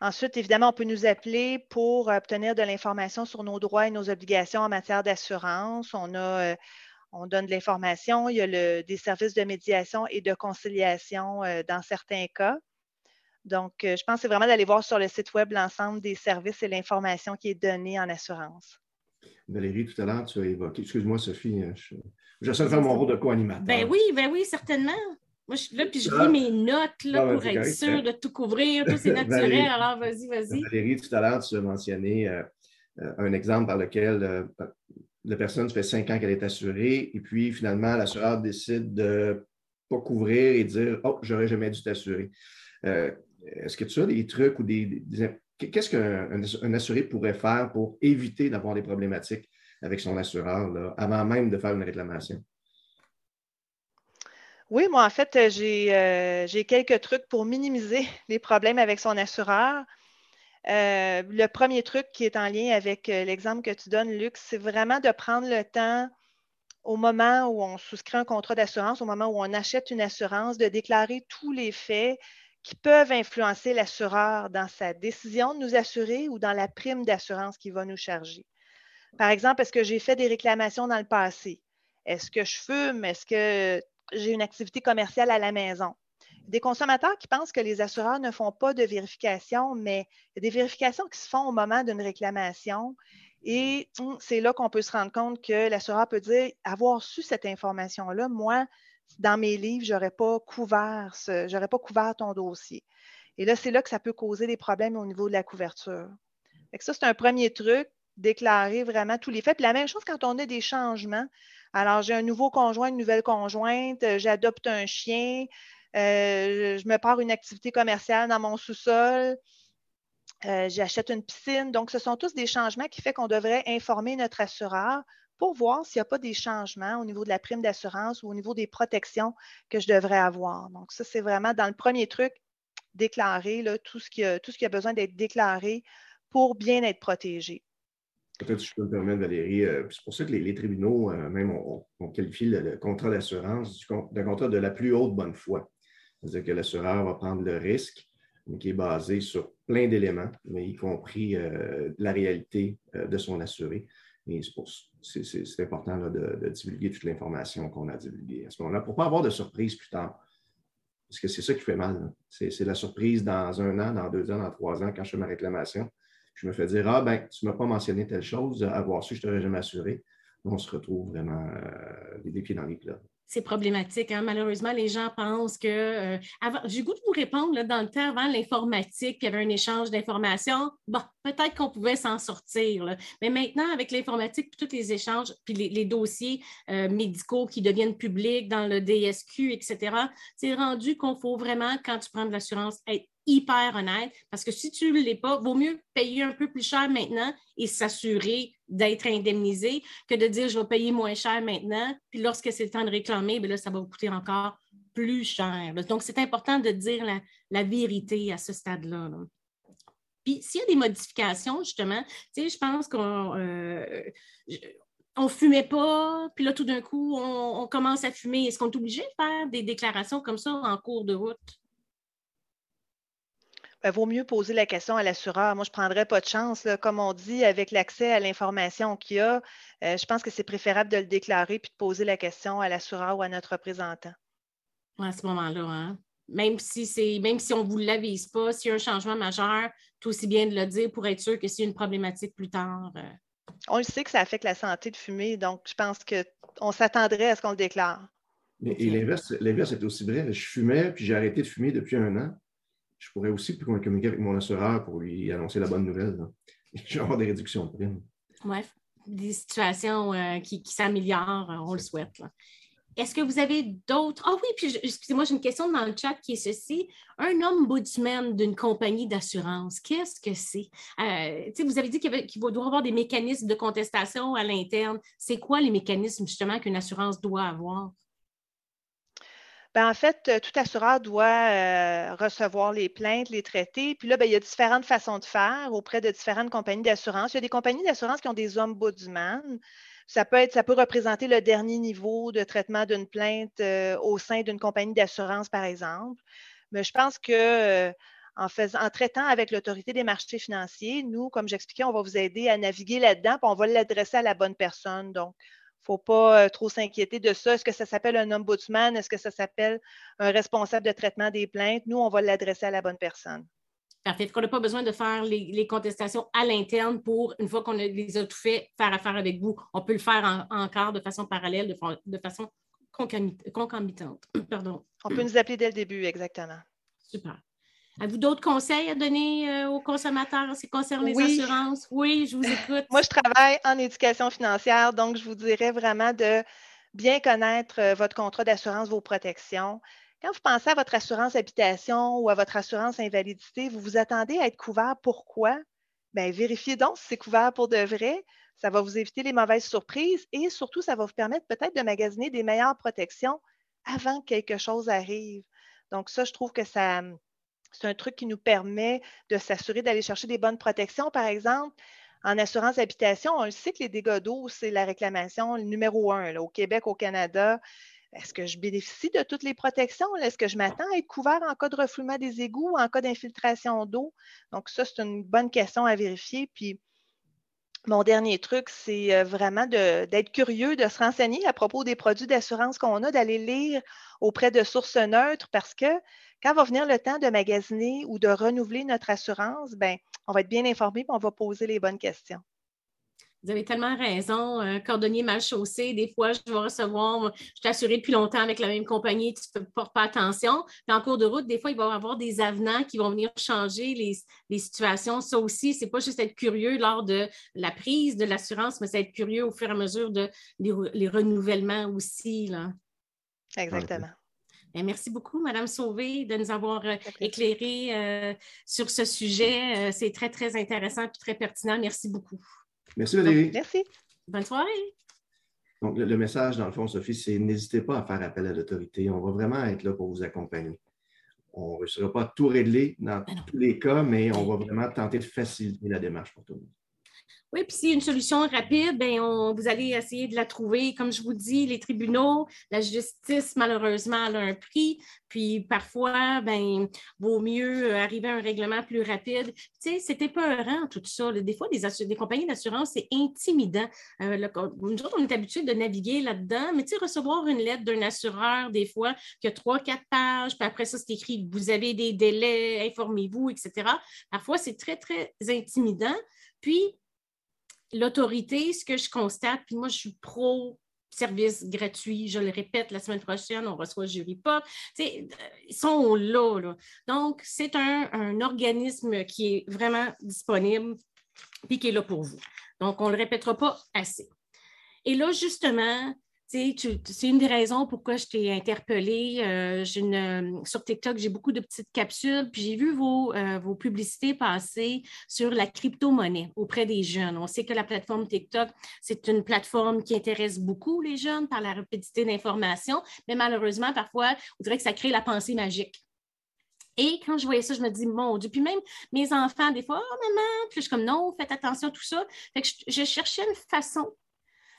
Ensuite, évidemment, on peut nous appeler pour obtenir de l'information sur nos droits et nos obligations en matière d'assurance. On on donne de l'information. Il y a des services de médiation et de conciliation euh, dans certains cas. Donc, euh, je pense que c'est vraiment d'aller voir sur le site Web l'ensemble des services et l'information qui est donnée en assurance. Valérie, tout à l'heure, tu as évoqué, excuse-moi Sophie, hein, je, j'essaie de faire mon rôle de co-animateur. Ben oui, ben oui, certainement. Moi, je suis là, puis je lis mes notes là, pour être sûr hein. de tout couvrir. Tout c'est naturel, alors vas-y, vas-y. Valérie, tout à l'heure, tu as mentionné euh, un exemple par lequel la personne, ça fait cinq ans qu'elle est assurée, et puis finalement, l'assureur décide de ne pas couvrir et dire Oh, j'aurais jamais dû t'assurer. Euh, est-ce que tu as des trucs ou des. Qu'est-ce qu'un assuré pourrait faire pour éviter d'avoir des problématiques avec son assureur avant même de faire une réclamation? Oui, moi, en fait, j'ai euh, quelques trucs pour minimiser les problèmes avec son assureur. Euh, le premier truc qui est en lien avec euh, l'exemple que tu donnes, Luc, c'est vraiment de prendre le temps au moment où on souscrit un contrat d'assurance, au moment où on achète une assurance, de déclarer tous les faits qui peuvent influencer l'assureur dans sa décision de nous assurer ou dans la prime d'assurance qu'il va nous charger. Par exemple, est-ce que j'ai fait des réclamations dans le passé? Est-ce que je fume? Est-ce que j'ai une activité commerciale à la maison? des consommateurs qui pensent que les assureurs ne font pas de vérification, mais il y a des vérifications qui se font au moment d'une réclamation. Et hum, c'est là qu'on peut se rendre compte que l'assureur peut dire avoir su cette information-là, moi, dans mes livres, je n'aurais pas couvert pas couvert ton dossier. Et là, c'est là que ça peut causer des problèmes au niveau de la couverture. ça, c'est un premier truc, déclarer vraiment tous les faits. Puis la même chose quand on a des changements. Alors, j'ai un nouveau conjoint, une nouvelle conjointe, j'adopte un chien, euh, je me pars une activité commerciale dans mon sous-sol. Euh, j'achète une piscine. Donc, ce sont tous des changements qui font qu'on devrait informer notre assureur pour voir s'il n'y a pas des changements au niveau de la prime d'assurance ou au niveau des protections que je devrais avoir. Donc, ça, c'est vraiment dans le premier truc, déclarer tout, ce qui a, tout ce qui a besoin d'être déclaré pour bien être protégé. Peut-être si je peux me permettre, Valérie, euh, c'est pour ça que les, tribunaux, même, ont qualifié le, contrat d'assurance d'un contrat de la plus haute bonne foi. C'est-à-dire que l'assureur va prendre le risque, qui est basé sur plein d'éléments, mais y compris euh, la réalité euh, de son assuré. Et c'est important de, divulguer toute l'information qu'on a divulguée à ce moment-là pour ne pas avoir de surprise plus tard. Parce que c'est ça qui fait mal. C'est la surprise dans un an, dans deux ans, dans trois ans, quand je fais ma réclamation. Je me fais dire Ah, ben, tu ne m'as pas mentionné telle chose, avoir su, je t'aurais jamais assuré. On se retrouve vraiment euh, les pieds dans les plats c'est problématique. Hein. Malheureusement, les gens pensent que. Euh, j'ai goût de vous répondre, dans le temps, avant l'informatique, il y avait un échange d'informations. Bon, peut-être qu'on pouvait s'en sortir. Mais maintenant, avec l'informatique, tous les échanges, puis les, dossiers euh, médicaux qui deviennent publics dans le DSQ, etc., c'est rendu qu'on faut vraiment, quand tu prends de l'assurance, être hyper honnête parce que si tu ne l'es pas, vaut mieux payer un peu plus cher maintenant et s'assurer d'être indemnisé que de dire je vais payer moins cher maintenant, puis lorsque c'est le temps de réclamer, bien là, ça va vous coûter encore plus cher. Donc, c'est important de dire la, vérité à ce stade-là. Puis, s'il y a des modifications, justement, tu sais, je pense qu'on euh, on fumait pas, puis là, tout d'un coup, on, on commence à fumer. Est-ce qu'on est obligé de faire des déclarations comme ça en cours de route? Il ben, vaut mieux poser la question à l'assureur. Moi, je ne prendrais pas de chance. Comme on dit, avec l'accès à l'information qu'il y a, euh, je pense que c'est préférable de le déclarer puis de poser la question à l'assureur ou à notre représentant. à ce moment-là, hein. Même si c'est même si on ne vous l'avise pas, s'il y a un changement majeur, tout aussi bien de le dire pour être sûr que s'il y a une problématique plus tard. Euh. On le sait que ça affecte la santé de fumer, donc je pense qu'on s'attendrait à ce qu'on le déclare. et l'inverse est aussi vrai. Je fumais, puis j'ai arrêté de fumer depuis un an je pourrais aussi communiquer avec mon assureur pour lui annoncer la bonne nouvelle. Je vais avoir des réductions de primes. Oui, des situations euh, qui, s'améliorent, euh, on le souhaite. Est-ce que vous avez d'autres? Ah oui, puis excusez-moi, j'ai une question dans le chat qui est ceci. Un ombudsman d'une compagnie d'assurance, qu'est-ce que c'est? Euh, vous avez dit qu'il doit y avoir des mécanismes de contestation à l'interne. C'est quoi les mécanismes justement qu'une assurance doit avoir? Ben, en fait, euh, tout assureur doit euh, recevoir les plaintes, les traiter. Puis là, ben, il y a différentes façons de faire auprès de différentes compagnies d'assurance. Il y a des compagnies d'assurance qui ont des ombudsman. Ça peut, être, ça peut représenter le dernier niveau de traitement d'une plainte euh, au sein d'une compagnie d'assurance, par exemple. Mais je pense que faisant, en traitant avec l'autorité des marchés financiers, nous, comme j'expliquais, on va vous aider à naviguer là-dedans, puis on va l'adresser à la bonne personne. Donc, il ne faut pas euh, trop s'inquiéter de ça. Est-ce que ça s'appelle un ombudsman? Est-ce que ça s'appelle un responsable de traitement des plaintes? Nous, on va l'adresser à la bonne personne. Parfait. On n'a pas besoin de faire les, contestations à l'interne pour, une fois qu'on les a tout fait, faire affaire avec vous. On peut le faire encore de façon parallèle, de, de façon concomitante. Pardon. On peut nous appeler dès le début, exactement. Super. Avez-vous d'autres conseils à donner euh, aux consommateurs en ce qui concerne les assurances? Oui, je vous écoute. Moi, je travaille en éducation financière, donc je vous dirais vraiment de bien connaître euh, votre contrat d'assurance, vos protections. Quand vous pensez à votre assurance habitation ou à votre assurance invalidité, vous vous attendez à être couvert. Pourquoi? Bien, vérifiez donc si c'est couvert pour de vrai. Ça va vous éviter les mauvaises surprises et surtout, ça va vous permettre peut-être de magasiner des meilleures protections avant que quelque chose arrive. Donc, ça, je trouve que ça, c'est un truc qui nous permet de s'assurer d'aller chercher des bonnes protections. Par exemple, en assurance habitation, on le sait que les dégâts d'eau, c'est la réclamation numéro un au Québec, au Canada. Est-ce que je bénéficie de toutes les protections? Est-ce que je m'attends à être couvert en cas de refoulement des égouts, en cas d'infiltration d'eau? Donc, ça, c'est une bonne question à vérifier. Puis, mon dernier truc, c'est euh, vraiment d'être curieux, de se renseigner à propos des produits d'assurance qu'on a, d'aller lire auprès de sources neutres parce que quand va venir le temps de magasiner ou de renouveler notre assurance, ben, on va être bien informé et on va poser les bonnes questions. Vous avez tellement raison. Un cordonnier mal chaussé, des fois, je vais recevoir, je suis assurée depuis longtemps avec la même compagnie, tu ne portes pas attention. Puis en cours de route, des fois, il va y avoir des avenants qui vont venir changer les, situations. Ça aussi, ce n'est pas juste être curieux lors de la prise de l'assurance, mais c'est être curieux au fur et à mesure de les, renouvellements aussi. Là. Exactement. Ben, merci beaucoup, Madame Sauvé, de nous avoir euh, éclairé euh, sur ce sujet. Euh, c'est très, très intéressant et très pertinent. Merci beaucoup. Merci, Valérie. merci. Bonne soirée. Donc, le, message, dans le fond, Sophie, c'est n'hésitez pas à faire appel à l'autorité. On va vraiment être là pour vous accompagner. On ne réussira pas à tout régler dans ben tous les cas, mais on va vraiment tenter de faciliter la démarche pour tout le monde. Oui, puis a une solution rapide, bien, on, vous allez essayer de la trouver. Comme je vous dis, les tribunaux, la justice, malheureusement, elle a un prix. Puis parfois, ben, vaut mieux arriver à un règlement plus rapide. Tu sais, c'était peurant tout ça. Des fois, des, des compagnies d'assurance, c'est intimidant. Euh, nous autres, on est habitués de naviguer là-dedans, mais tu sais, recevoir une lettre d'un assureur, des fois, qui a trois, quatre pages, puis après ça, c'est écrit vous avez des délais, informez-vous, etc. Parfois, c'est très, très intimidant. Puis, l'autorité, ce que je constate, puis moi, je suis pro service gratuit, je le répète, la semaine prochaine, on reçoit Jury Pop. Ils sont là, là. Donc, c'est un, organisme qui est vraiment disponible et qui est là pour vous. Donc, on ne le répétera pas assez. Et là, justement, c'est une des raisons pourquoi je t'ai interpellée. Euh, euh, sur TikTok, j'ai beaucoup de petites capsules, puis j'ai vu vos, euh, vos, publicités passer sur la crypto-monnaie auprès des jeunes. On sait que la plateforme TikTok, c'est une plateforme qui intéresse beaucoup les jeunes par la rapidité d'information, mais malheureusement, parfois, on dirait que ça crée la pensée magique. Et quand je voyais ça, je me dis, mon Dieu, puis même mes enfants, des fois, oh maman, puis je suis comme, non, faites attention, tout ça. Fait que je cherchais une façon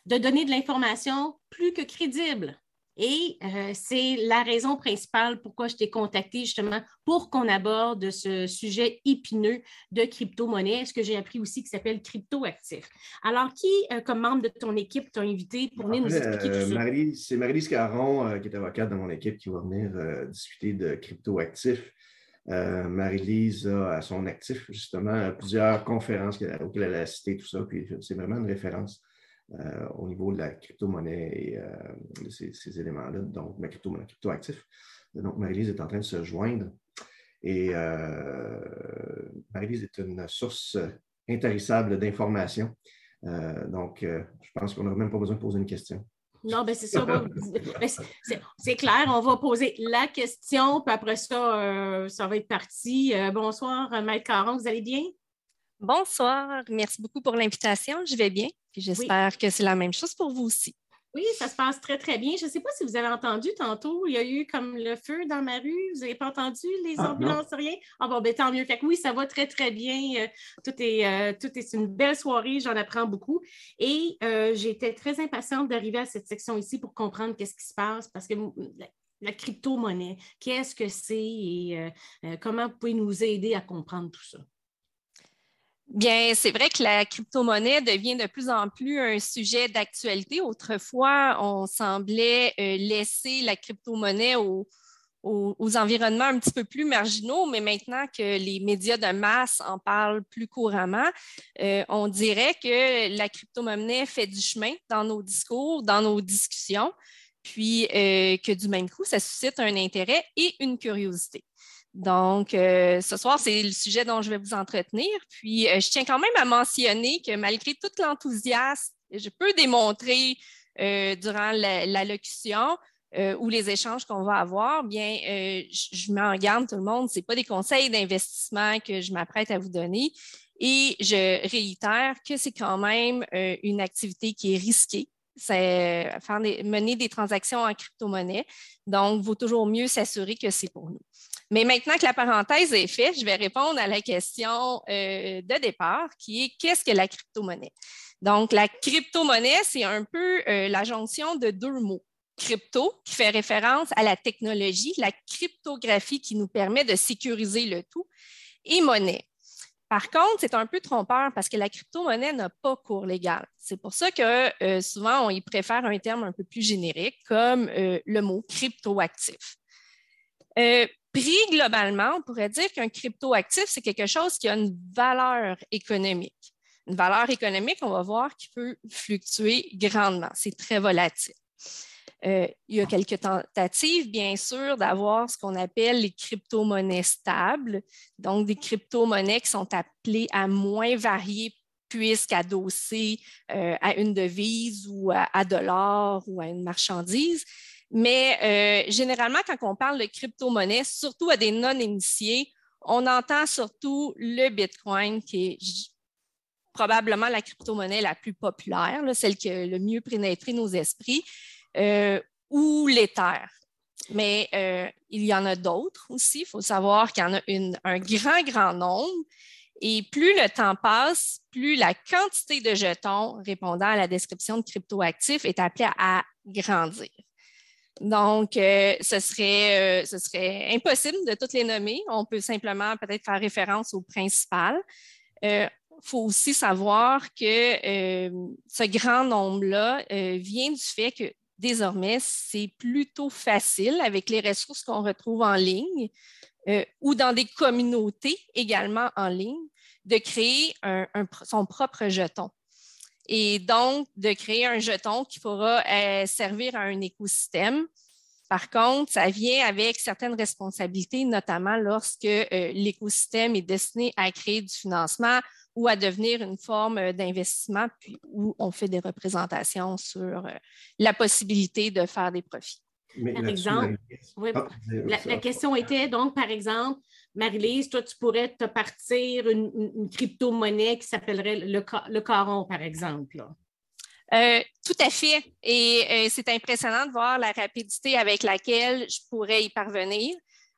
de donner de l'information plus que crédible. Et euh, c'est la raison principale pourquoi je t'ai contacté justement pour qu'on aborde ce sujet épineux de crypto-monnaie, ce que j'ai appris aussi qui s'appelle crypto-actif. Alors, qui, euh, comme membre de ton équipe, t'a invité pour venir nous expliquer tout ça? Euh, c'est Marie-Lise Caron, qui est avocate dans mon équipe, qui va venir discuter de crypto-actifs. Marie-Lise a à son actif, justement, plusieurs conférences auxquelles elle a cité, tout ça, puis c'est vraiment une référence. Euh, au niveau de la crypto-monnaie et euh, ces, éléments-là, donc ma crypto-monnaie, crypto-actif. Donc, Marie-Lise est en train de se joindre. Et euh, Marie-Lise est une source intarissable d'informations. donc, je pense qu'on n'aura même pas besoin de poser une question. Non, ben c'est ça. Ben, c'est clair, on va poser la question, puis après ça, euh, ça va être parti. Euh, bonsoir, Maître Caron, vous allez bien? Bonsoir, merci beaucoup pour l'invitation. Je vais bien, puis j'espère que c'est la même chose pour vous aussi. Oui, ça se passe très, très bien. Je ne sais pas si vous avez entendu tantôt, il y a eu comme le feu dans ma rue. Vous n'avez pas entendu les ah, ambulances, rien? Ah bon, ben, tant mieux. Fait que oui, ça va très, très bien. Euh, tout est, euh, tout est une belle soirée. J'en apprends beaucoup. Et euh, j'étais très impatiente d'arriver à cette section ici pour comprendre qu'est-ce qui se passe parce que la crypto-monnaie, qu'est-ce que c'est et comment vous pouvez nous aider à comprendre tout ça? Bien, c'est vrai que la crypto-monnaie devient de plus en plus un sujet d'actualité. Autrefois, on semblait euh, laisser la crypto-monnaie aux, environnements un petit peu plus marginaux, mais maintenant que les médias de masse en parlent plus couramment, euh, on dirait que la crypto-monnaie fait du chemin dans nos discours, dans nos discussions, puis euh, que du même coup, ça suscite un intérêt et une curiosité. Donc, euh, ce soir, c'est le sujet dont je vais vous entretenir. Puis, euh, je tiens quand même à mentionner que malgré tout l'enthousiasme, je peux démontrer euh, durant l'allocution ou les échanges qu'on va avoir, bien, je, m'en garde tout le monde. Ce pas des conseils d'investissement que je m'apprête à vous donner. Et je réitère que c'est quand même une activité qui est risquée. C'est faire mener des transactions en crypto-monnaie. Donc, il vaut toujours mieux s'assurer que c'est pour nous. Mais maintenant que la parenthèse est faite, je vais répondre à la question euh, de départ qui est qu'est-ce que la crypto-monnaie? Donc, la crypto-monnaie, c'est un peu euh, la jonction de deux mots. Crypto, qui fait référence à la technologie, la cryptographie qui nous permet de sécuriser le tout, et monnaie. Par contre, c'est un peu trompeur parce que la crypto-monnaie n'a pas cours légal. C'est pour ça que euh, souvent, on y préfère un terme un peu plus générique comme le mot cryptoactif. Pris globalement, on pourrait dire qu'un crypto-actif, c'est quelque chose qui a une valeur économique. Une valeur économique, on va voir, qui peut fluctuer grandement. C'est très volatile. Euh, il y a quelques tentatives, bien sûr, d'avoir ce qu'on appelle les crypto-monnaies stables, donc des crypto-monnaies qui sont appelées à moins varier puisqu'adossées euh, à une devise ou à, à de l'or ou à une marchandise. Mais euh, généralement, quand on parle de crypto-monnaie, surtout à des non-initiés, on entend surtout le Bitcoin, qui est probablement la crypto-monnaie la plus populaire, celle qui a le mieux pénétré nos esprits, euh, ou l'Ether. Mais euh, il y en a d'autres aussi. Il faut savoir qu'il y en a un grand, grand nombre. Et plus le temps passe, plus la quantité de jetons répondant à la description de crypto-actifs est appelée à grandir. Donc, euh, ce, serait, euh, ce serait impossible de toutes les nommer. On peut simplement peut-être faire référence aux principales. Il faut aussi savoir que ce grand nombre-là vient du fait que désormais, c'est plutôt facile avec les ressources qu'on retrouve en ligne ou dans des communautés également en ligne de créer son propre jeton et donc de créer un jeton qui pourra euh, servir à un écosystème. Par contre, ça vient avec certaines responsabilités, notamment lorsque euh, l'écosystème est destiné à créer du financement ou à devenir une forme euh, d'investissement, puis où on fait des représentations sur la possibilité de faire des profits. par exemple, ah, la, question était donc, par exemple, Marie-Lise, toi, tu pourrais te partir une, crypto-monnaie qui s'appellerait le, le, caron, par exemple. Euh, tout à fait. Et euh, c'est impressionnant de voir la rapidité avec laquelle je pourrais y parvenir.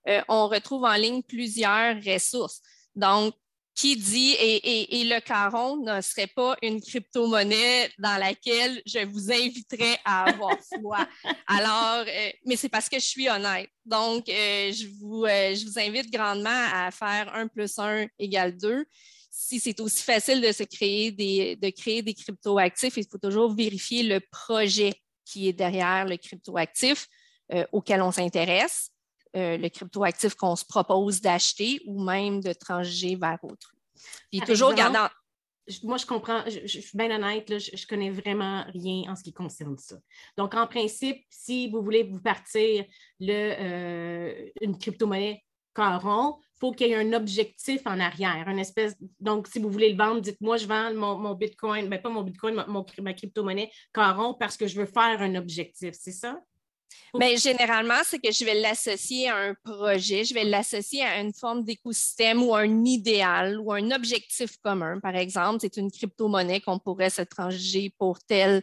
Euh, on retrouve en ligne plusieurs ressources. Donc, qui dit et, le caron ne serait pas une crypto-monnaie dans laquelle je vous inviterais à avoir foi. Alors, euh, mais c'est parce que je suis honnête. Donc, euh, je, vous, euh, je vous invite grandement à faire 1 plus 1 égale 2. Si c'est aussi facile de se créer des, de créer des crypto-actifs, il faut toujours vérifier le projet qui est derrière le crypto-actif auquel on s'intéresse. Euh, le cryptoactif qu'on se propose d'acheter ou même de transiger vers autre. Puis toujours gardant. Moi, je comprends, je, suis bien honnête, je ne connais vraiment rien en ce qui concerne ça. Donc, en principe, si vous voulez vous partir le, euh, une crypto-monnaie, Caron, il faut qu'il y ait un objectif en arrière, une espèce. Donc, si vous voulez le vendre, dites-moi, je vends mon, Bitcoin, mais ben, pas mon Bitcoin, ma crypto-monnaie Caron parce que je veux faire un objectif, c'est ça? Mais généralement, c'est que je vais l'associer à un projet, je vais l'associer à une forme d'écosystème ou un idéal ou un objectif commun. Par exemple, c'est une crypto-monnaie qu'on pourrait se transiger pour telle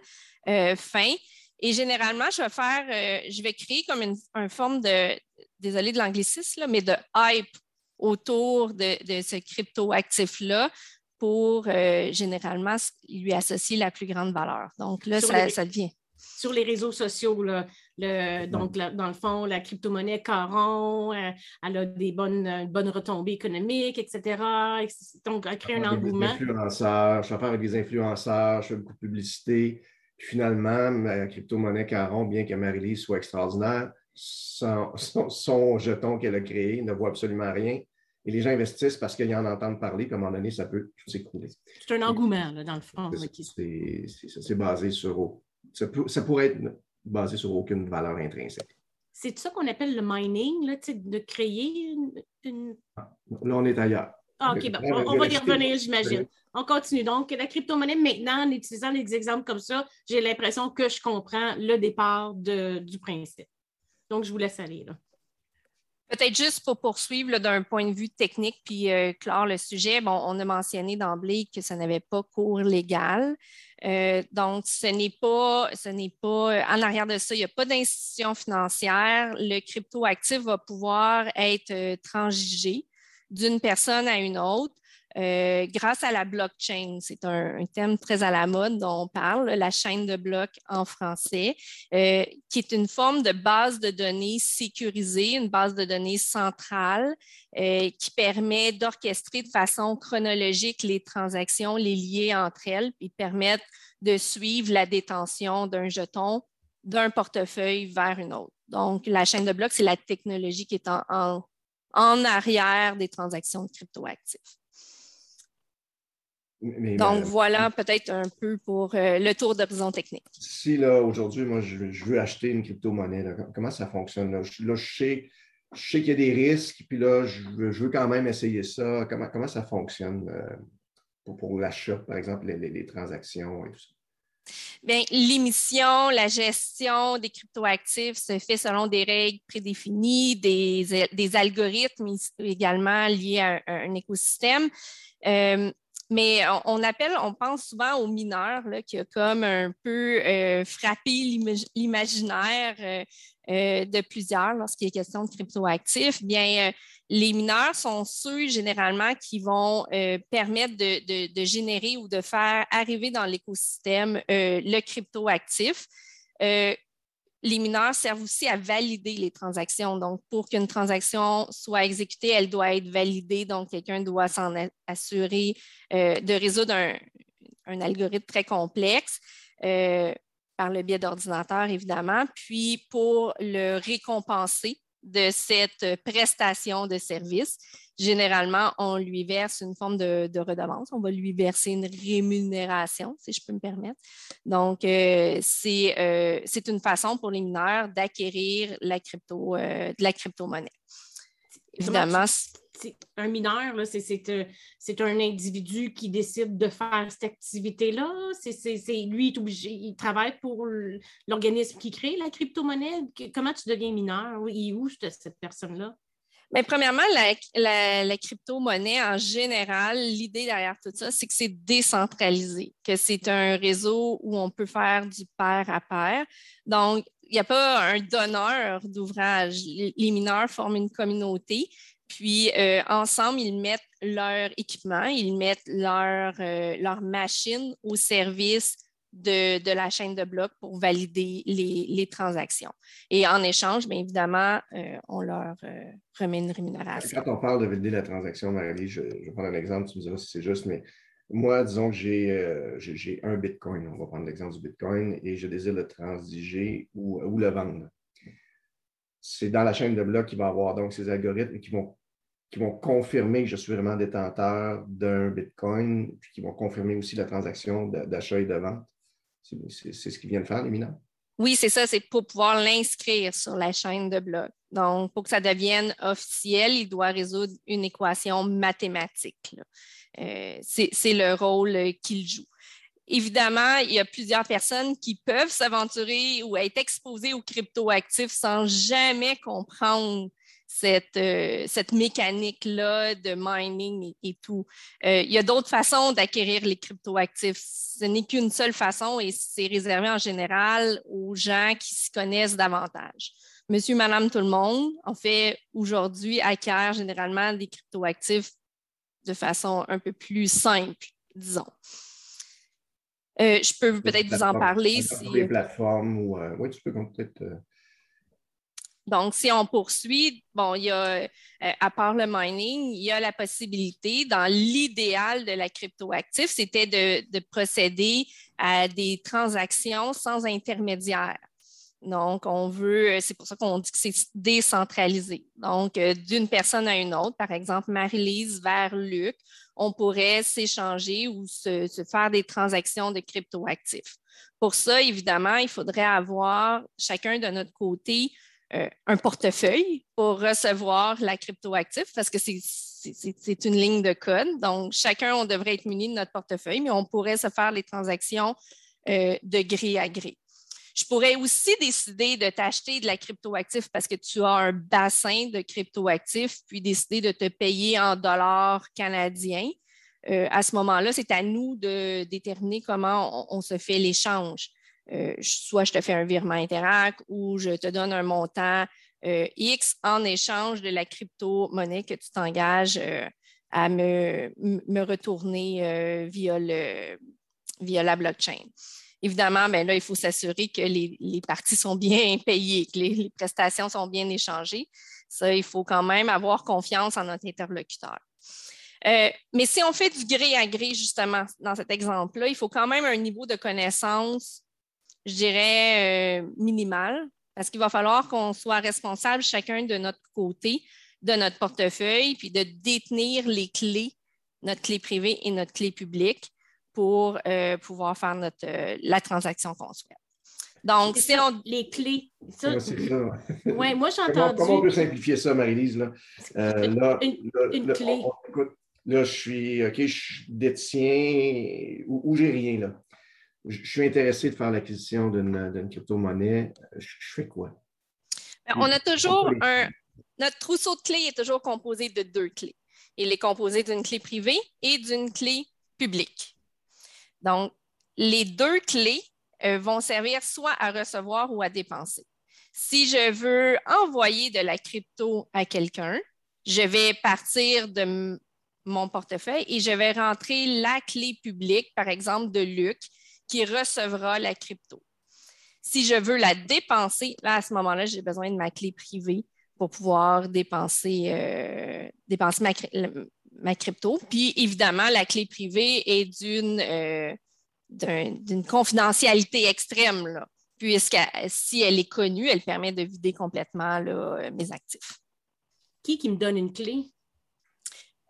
euh, fin. Et généralement, je vais faire, euh, je vais créer comme une, forme de, désolé de l'anglicisme, mais de hype autour de, ce crypto-actif-là pour euh, généralement lui associer la plus grande valeur. Donc là, ça, ça devient sur les réseaux sociaux. Le, donc, dans le fond, la crypto-monnaie Caron, euh, elle a des bonnes, bonnes retombées économiques, etc. Donc, elle crée un engouement. Influenceurs, je fais avec des influenceurs, je fais beaucoup de publicité. Puis finalement, la crypto-monnaie Caron, bien que marie soit extraordinaire, son, son, jeton qu'elle a créé ne vaut absolument rien. Et les gens investissent parce qu'ils en entendent parler, puis à un moment donné, ça peut tout s'écrouler. C'est un engouement, dans le fond. C'est basé sur ça, pourrait être basé sur aucune valeur intrinsèque. C'est ça qu'on appelle le mining, là, de créer une, ah, Là, on est ailleurs. Ah, OK, on, va y revenir, j'imagine. On continue. Donc, la crypto-monnaie, maintenant, en utilisant des exemples comme ça, j'ai l'impression que je comprends le départ du principe. Donc, je vous laisse aller. Là. Peut-être juste pour poursuivre d'un point de vue technique puis euh, clore le sujet, bon, on a mentionné d'emblée que ça n'avait pas cours légal. Euh, donc, ce n'est pas, ce n'est pas, en arrière de ça, il n'y a pas d'institution financière. Le crypto-actif va pouvoir être euh, transigé d'une personne à une autre. Euh, grâce à la blockchain. C'est un, thème très à la mode dont on parle, la chaîne de blocs en français, euh, qui est une forme de base de données sécurisée, une base de données centrale euh, qui permet d'orchestrer de façon chronologique les transactions, les lier entre elles, et permettre de suivre la détention d'un jeton d'un portefeuille vers une autre. Donc, la chaîne de blocs, c'est la technologie qui est en, en arrière des transactions de cryptoactifs. Donc, voilà peut-être un peu pour euh, le tour d'horizon technique. Si, là, aujourd'hui, moi, je, veux acheter une crypto-monnaie, comment ça fonctionne? Là, je, sais, qu'il y a des risques, puis là, je veux, quand même essayer ça. Comment, comment ça fonctionne euh, pour, l'achat, par exemple, les, transactions et tout ça? Bien, l'émission, la gestion des cryptoactifs se fait selon des règles prédéfinies, des, algorithmes également liés à un, écosystème. Euh, mais on, appelle, on pense souvent aux mineurs qui a comme un peu euh, frappé l'imaginaire euh, euh, de plusieurs lorsqu'il est question de cryptoactifs. Bien, les mineurs sont ceux généralement qui vont permettre de, générer ou de faire arriver dans l'écosystème le cryptoactif les mineurs servent aussi à valider les transactions. Donc, pour qu'une transaction soit exécutée, elle doit être validée. Donc, quelqu'un doit s'en assurer euh, de résoudre un, algorithme très complexe euh, par le biais d'ordinateur, évidemment. Puis, pour le récompenser de cette prestation de service, généralement, on lui verse une forme de, redevance. On va lui verser une rémunération, si je peux me permettre. Donc, euh, euh, c'est une façon pour les mineurs d'acquérir la crypto, euh, de la crypto-monnaie. Évidemment, un mineur, c'est un individu qui décide de faire cette activité-là. Lui, il, obligé, il travaille pour l'organisme qui crée la crypto-monnaie. Comment tu deviens mineur? Et où cette personne-là? Mais premièrement, la, crypto-monnaie en général, l'idée derrière tout ça, c'est que c'est décentralisé, que c'est un réseau où on peut faire du pair à pair. Donc, il n'y a pas un donneur d'ouvrage. Les mineurs forment une communauté, puis euh, ensemble, ils mettent leur équipement, ils mettent leur, euh, leur machine au service de, la chaîne de blocs pour valider les, transactions. Et en échange, bien évidemment, euh, on leur remet une rémunération. Quand on parle de valider la transaction, Marie, je, je, vais prendre un exemple, tu me diras si c'est juste, mais moi, disons que j'ai un Bitcoin, on va prendre l'exemple du Bitcoin, et je désire le transiger ou, ou le vendre. C'est dans la chaîne de blocs qu'il va y avoir donc ces algorithmes qui vont qui vont confirmer que je suis vraiment détenteur d'un Bitcoin, puis qui vont confirmer aussi la transaction d'achat et de vente. C'est ce qu'ils viennent faire, les mineurs? Oui, c'est ça, c'est pour pouvoir l'inscrire sur la chaîne de blocs. Donc, pour que ça devienne officiel, il doit résoudre une équation mathématique. Euh, c'est le rôle qu'il joue. Évidemment, il y a plusieurs personnes qui peuvent s'aventurer ou être exposées aux cryptoactifs sans jamais comprendre cette, euh, cette mécanique-là de mining et, tout. Euh, il y a d'autres façons d'acquérir les cryptoactifs. Ce n'est qu'une seule façon et c'est réservé en général aux gens qui s'y connaissent davantage. Monsieur, madame, tout le monde, en fait, aujourd'hui, acquiert généralement des cryptoactifs de façon un peu plus simple, disons. Euh, je peux peut-être vous en parler. Si... Les plateformes ou. oui, tu peux peut-être. Donc, si on poursuit, bon, il y a, euh, à part le mining, il y a la possibilité, dans l'idéal de la cryptoactif, c'était de, procéder à des transactions sans intermédiaire. Donc, on veut, c'est pour ça qu'on dit que c'est décentralisé. Donc, euh, d'une personne à une autre, par exemple, Marie-Lise vers Luc, on pourrait s'échanger ou se, se, faire des transactions de cryptoactifs. Pour ça, évidemment, il faudrait avoir chacun de notre côté euh, un portefeuille pour recevoir la cryptoactif parce que c'est une ligne de code. Donc, chacun, on devrait être muni de notre portefeuille, mais on pourrait se faire les transactions euh, de gré à gré. Je pourrais aussi décider de t'acheter de la cryptoactif parce que tu as un bassin de cryptoactifs, puis décider de te payer en dollars canadiens. Euh, à ce moment-là, c'est à nous de déterminer comment on se fait l'échange. Euh, soit je te fais un virement Interac ou je te donne un montant euh, X en échange de la crypto-monnaie que tu t'engages euh, à me, retourner via, le, via la blockchain. Évidemment, ben là, il faut s'assurer que les, parties sont bien payées, que les, prestations sont bien échangées. Ça, il faut quand même avoir confiance en notre interlocuteur. mais si on fait du gré à gré, justement, dans cet exemple-là, il faut quand même un niveau de connaissance je dirais, euh, minimal, parce qu'il va falloir qu'on soit responsable chacun de notre côté, de notre portefeuille, puis de détenir les clés, notre clé privée et notre clé publique pour euh, pouvoir faire notre, euh, la transaction qu'on souhaite. Donc, c'est les clés. Ça, c'est ça. Oui, moi, j'ai entendu. Comment, on peut simplifier ça, Marie-Lise? Là? là, une, clé. là, je suis, OK, je détiens ou, ou j'ai rien, là? Je suis intéressé de faire l'acquisition d'une crypto-monnaie, je, fais quoi? Ben, on a toujours un. Notre trousseau de clés est toujours composé de deux clés. Il est composé d'une clé privée et d'une clé publique. Donc, les deux clés euh, vont servir soit à recevoir ou à dépenser. Si je veux envoyer de la crypto à quelqu'un, je vais partir de mon portefeuille et je vais rentrer la clé publique, par exemple de Luc, qui recevra la crypto. Si je veux la dépenser, là, à ce moment-là, j'ai besoin de ma clé privée pour pouvoir dépenser, euh, dépenser ma, crypto. Puis, évidemment, la clé privée est d'une euh, confidentialité extrême, là, puisque si elle est connue, elle permet de vider complètement mes actifs. Qui qui me donne une clé?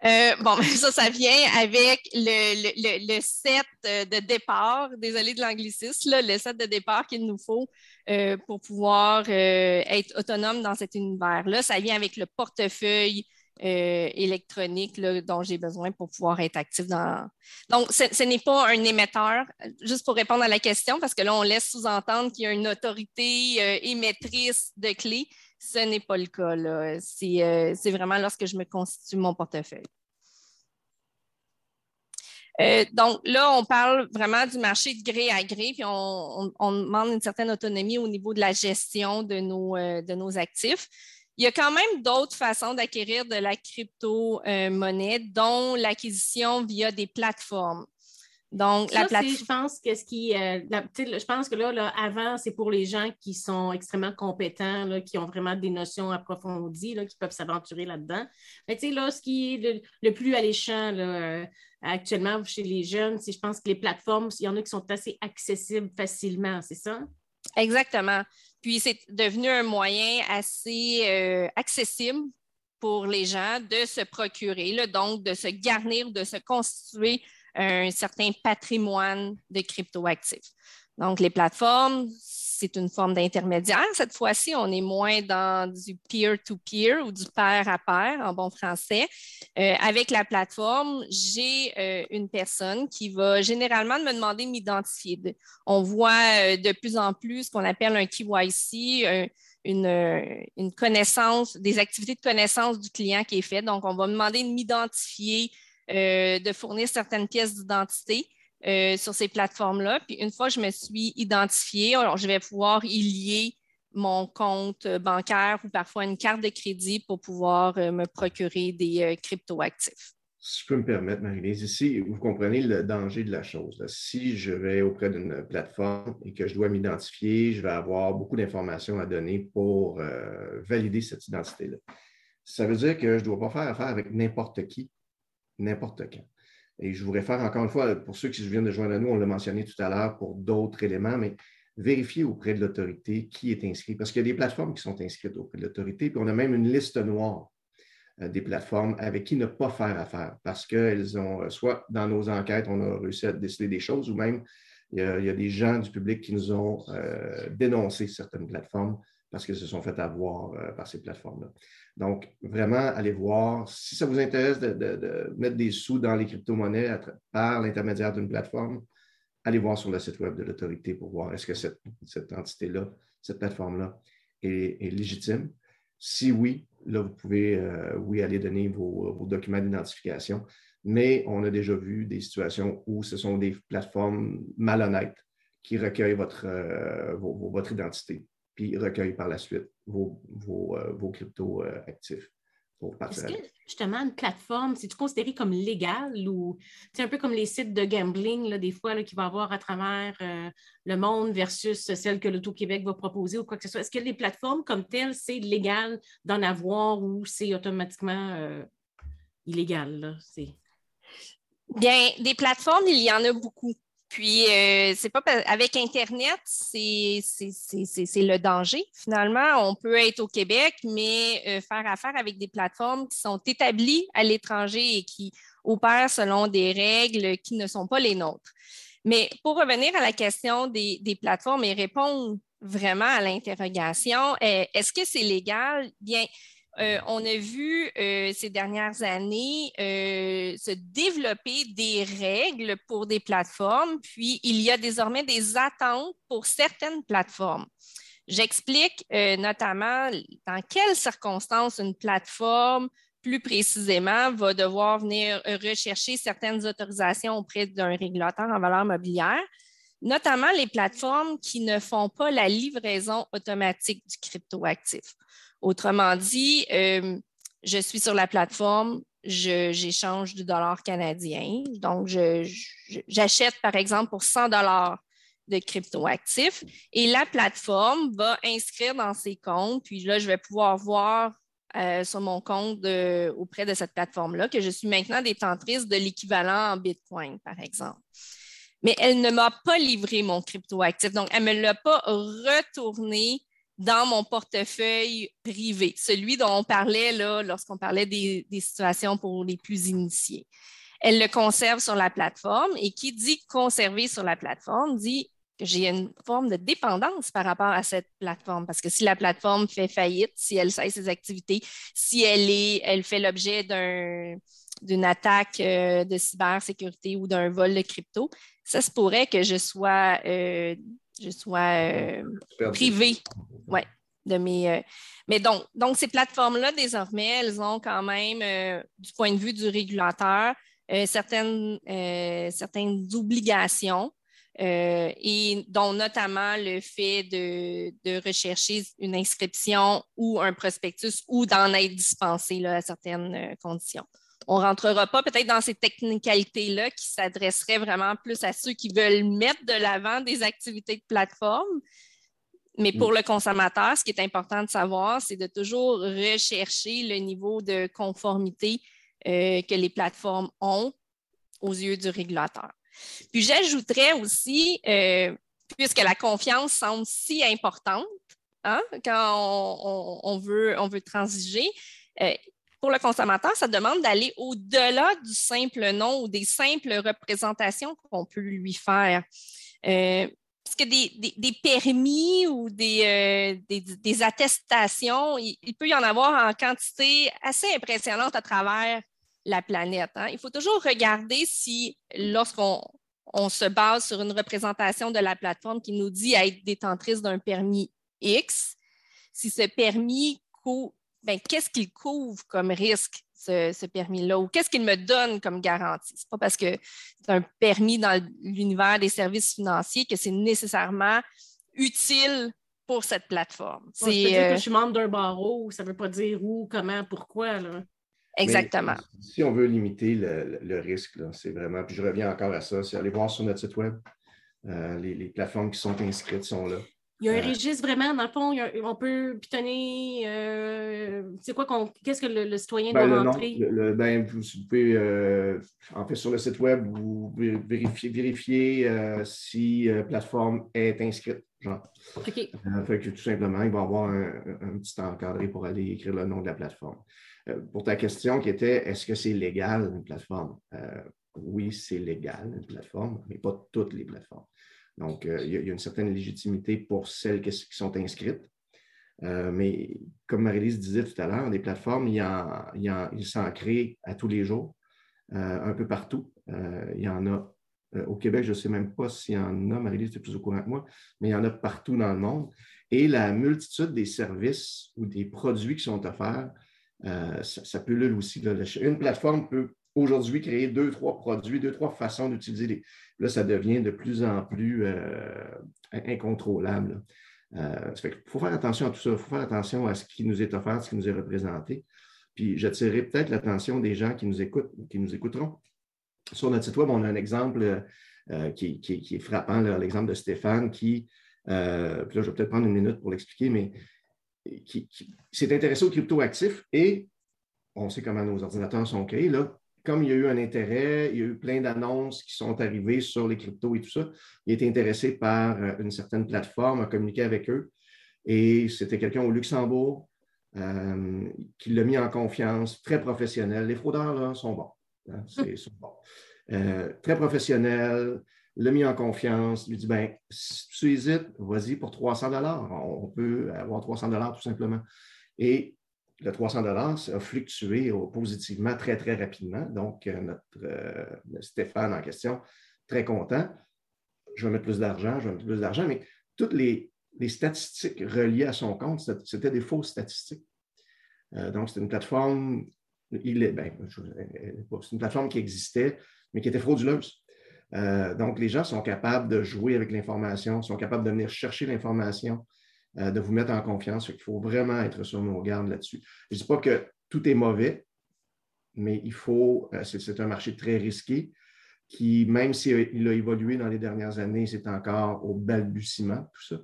Euh, bon, ça, ça vient avec le, set euh, de départ, désolé de l'anglicisme, le set de départ qu'il nous faut euh, pour pouvoir être autonome dans cet univers-là. Ça vient avec le portefeuille électronique dont j'ai besoin pour pouvoir être actif dans. Donc, ce, n'est pas un émetteur, juste pour répondre à la question, parce que là, on laisse sous-entendre qu'il y a une autorité émettrice de clés ce n'est pas le cas. Euh, c'est vraiment lorsque je me constitue mon portefeuille. Euh, donc là, on parle vraiment du marché de gré à gré, puis on, demande une certaine autonomie au niveau de la gestion de nos, euh, de nos actifs. Il y a quand même d'autres façons d'acquérir de la crypto-monnaie, dont l'acquisition via des plateformes. Donc, la plateforme. Je pense que ce qui. Euh, je pense que là, là avant, c'est pour les gens qui sont extrêmement compétents, là, qui ont vraiment des notions approfondies, là, qui peuvent s'aventurer là-dedans. Mais tu sais, là, ce qui est le, plus alléchant là, euh, actuellement chez les jeunes, c'est je pense que les plateformes, il y en a qui sont assez accessibles facilement, c'est ça? Exactement. Puis c'est devenu un moyen assez euh, accessible pour les gens de se procurer, donc de se garnir, de se constituer un certain patrimoine de cryptoactifs. Donc, les plateformes, c'est une forme d'intermédiaire. Cette fois-ci, on est moins dans du peer-to-peer ou du pair à pair en bon français. Euh, avec la plateforme, j'ai euh, une personne qui va généralement me demander de m'identifier. On voit de plus en plus ce qu'on appelle un KYC, une, connaissance, des activités de connaissance du client qui est faite. Donc, on va me demander de m'identifier, de fournir certaines pièces d'identité. Euh, sur ces plateformes-là. Puis une fois que je me suis identifiée, alors je vais pouvoir y lier mon compte bancaire ou parfois une carte de crédit pour pouvoir euh, me procurer des euh, cryptoactifs. Si je peux me permettre, Marie-Lise, ici, vous comprenez le danger de la chose. Si je vais auprès d'une plateforme et que je dois m'identifier, je vais avoir beaucoup d'informations à donner pour valider cette identité-là. Ça veut dire que je ne dois pas faire affaire avec n'importe qui, n'importe quand. Et je vous réfère encore une fois, pour ceux qui viennent de joindre à nous, on l'a mentionné tout à l'heure pour d'autres éléments, mais vérifiez auprès de l'autorité qui est inscrit, parce qu'il y a des plateformes qui sont inscrites auprès de l'autorité, puis on a même une liste noire euh, des plateformes avec qui ne pas faire affaire, parce qu'elles ont, euh, soit dans nos enquêtes, on a réussi à décider des choses, ou même il y a, des gens du public qui nous ont euh, dénoncé certaines plateformes parce qu'elles se sont fait avoir par ces plateformes-là. Donc, vraiment, allez voir. Si ça vous intéresse de, mettre des sous dans les crypto-monnaies par l'intermédiaire d'une plateforme, allez voir sur le site web de l'autorité pour voir est-ce que cette, entité-là, cette plateforme-là est, légitime. Si oui, là, vous pouvez, euh, oui, aller donner vos, documents d'identification. Mais on a déjà vu des situations où ce sont des plateformes malhonnêtes qui recueillent votre, euh, votre identité puis recueille par la suite vos, vos, euh, crypto euh, actifs. Est-ce que justement une plateforme, c'est-tu considéré comme légal ou c'est un peu comme les sites de gambling, là, des fois, qu'il va y avoir à travers euh, le monde versus celle que l'Auto-Québec va proposer ou quoi que ce soit? Est-ce que les plateformes comme telles, c'est légal d'en avoir ou c'est automatiquement illégal? Là? Bien, des plateformes, il y en a beaucoup. Puis, euh, c'est pas avec Internet, c'est le danger. Finalement, on peut être au Québec, mais euh, faire affaire avec des plateformes qui sont établies à l'étranger et qui opèrent selon des règles qui ne sont pas les nôtres. Mais pour revenir à la question des, plateformes et répondre vraiment à l'interrogation, euh, est-ce que c'est légal? Bien, euh, on a vu euh, ces dernières années euh, se développer des règles pour des plateformes, puis il y a désormais des attentes pour certaines plateformes. J'explique notamment dans quelles circonstances une plateforme, plus précisément, va devoir venir rechercher certaines autorisations auprès d'un régulateur en valeur mobilière, notamment les plateformes qui ne font pas la livraison automatique du cryptoactif. Autrement dit, euh, je suis sur la plateforme, j'échange du dollar canadien. Donc, j'achète, par exemple, pour 100 dollars de cryptoactifs et la plateforme va inscrire dans ses comptes. Puis là, je vais pouvoir voir euh, sur mon compte auprès de cette plateforme-là que je suis maintenant détentrice de l'équivalent en Bitcoin, par exemple. Mais elle ne m'a pas livré mon cryptoactif. Donc, elle ne me l'a pas retourné dans mon portefeuille privé, celui dont on parlait lorsqu'on parlait des, situations pour les plus initiés. Elle le conserve sur la plateforme et qui dit conserver sur la plateforme dit que j'ai une forme de dépendance par rapport à cette plateforme. Parce que si la plateforme fait faillite, si elle cesse ses activités, si elle, est, elle fait l'objet d'une attaque euh, de cybersécurité ou d'un vol de crypto, ça se pourrait que je sois euh, je sois euh, privée. Ouais, de mes, euh, mais donc, donc, ces plateformes-là, désormais, elles ont quand même, euh, du point de vue du régulateur, certaines, certaines obligations. et dont notamment le fait de, de, rechercher une inscription ou un prospectus ou d'en être dispensé à certaines conditions. On ne rentrera pas peut-être dans ces technicalités-là qui s'adresseraient vraiment plus à ceux qui veulent mettre de l'avant des activités de plateforme. Mais pour mm. le consommateur, ce qui est important de savoir, c'est de toujours rechercher le niveau de conformité euh, que les plateformes ont aux yeux du régulateur. Puis j'ajouterais aussi, euh, puisque la confiance semble si importante hein, quand on, veut, on veut transiger, euh, pour le consommateur, ça demande d'aller au-delà du simple nom ou des simples représentations qu'on peut lui faire. Euh, parce que des, permis ou des, des, attestations, il, peut y en avoir en quantité assez impressionnante à travers la planète. Hein. Il faut toujours regarder si, lorsqu'on on se base sur une représentation de la plateforme qui nous dit être détentrice d'un permis X, si ce permis, ben, qu'est-ce qu'il couvre comme risque, ce, permis-là, ou qu'est-ce qu'il me donne comme garantie? Ce n'est pas parce que c'est un permis dans l'univers des services financiers que c'est nécessairement utile pour cette plateforme. C'est dire que euh, je suis membre d'un barreau, ça ne veut pas dire où, comment, pourquoi. Là. Exactement. si on veut limiter le, risque, c'est vraiment, puis je reviens encore à ça, c'est aller voir sur notre site Web. Euh, les, plateformes qui sont inscrites sont là. Il y a un euh, registre vraiment, dans le fond, on peut pitonner. Euh, c'est quoi qu'est-ce que le, citoyen ben, doit rentrer? ben, vous, pouvez, en fait, sur le site Web, vous vérifier, vérifier si la plateforme est inscrite. Genre. OK. fait que tout simplement, il va y avoir un, un, petit encadré pour aller écrire le nom de la plateforme. Euh, pour ta question qui était est-ce que c'est légal une plateforme? Euh, oui, c'est légal une plateforme, mais pas toutes les plateformes. Donc, euh, il y, a une certaine légitimité pour celles qui sont inscrites. mais comme Marie-Lise disait tout à l'heure, des plateformes, il, s'en crée à tous les jours, un peu partout. il y en a au Québec, je ne sais même pas s'il y en a, Marie-Lise, tu es plus au courant que moi, mais il y en a partout dans le monde. Et la multitude des services ou des produits qui sont offerts euh, ça, peut aussi. une plateforme peut aujourd'hui créer deux, trois produits, deux, trois façons d'utiliser les. Là, ça devient de plus en plus euh, incontrôlable. Euh, il faut faire attention à tout ça. Il faut faire attention à ce qui nous est offert, ce qui nous est représenté. Puis j'attirerai peut-être l'attention des gens qui nous écoutent, qui nous écouteront. Sur notre site Web, on a un exemple qui, est frappant, l'exemple de Stéphane qui, puis là, je vais peut-être prendre une minute pour l'expliquer, mais qui, s'est intéressé aux cryptoactifs et on sait comment nos ordinateurs sont créés. Là, comme il y a eu un intérêt, il y a eu plein d'annonces qui sont arrivées sur les cryptos et tout ça, il été intéressé par euh, une certaine plateforme, a communiqué avec eux. Et c'était quelqu'un au Luxembourg euh, qui l'a mis en confiance, très professionnel. Les fraudeurs là, sont bons. Hein, sont bons. Euh, très professionnel, l'a mis en confiance, lui dit ben, si tu hésites, vas-y pour 300 dollars. On peut avoir 300 dollars tout simplement. Et le 300 dollars a fluctué positivement très, très rapidement. Donc, euh, notre euh, Stéphane en question, très content. Je vais mettre plus d'argent, je vais mettre plus d'argent, mais toutes les, statistiques reliées à son compte, c'était des fausses statistiques. Euh, donc, c'est une plateforme, il est, ben, c'est une plateforme qui existait, mais qui était frauduleuse. Donc, les gens sont capables de jouer avec l'information, sont capables de venir chercher l'information, euh, de vous mettre en confiance. Il faut vraiment être sur nos gardes là-dessus. Je ne dis pas que tout est mauvais, mais il faut, euh, c'est un marché très risqué qui, même s'il a évolué dans les dernières années, c'est encore au balbutiement, tout ça.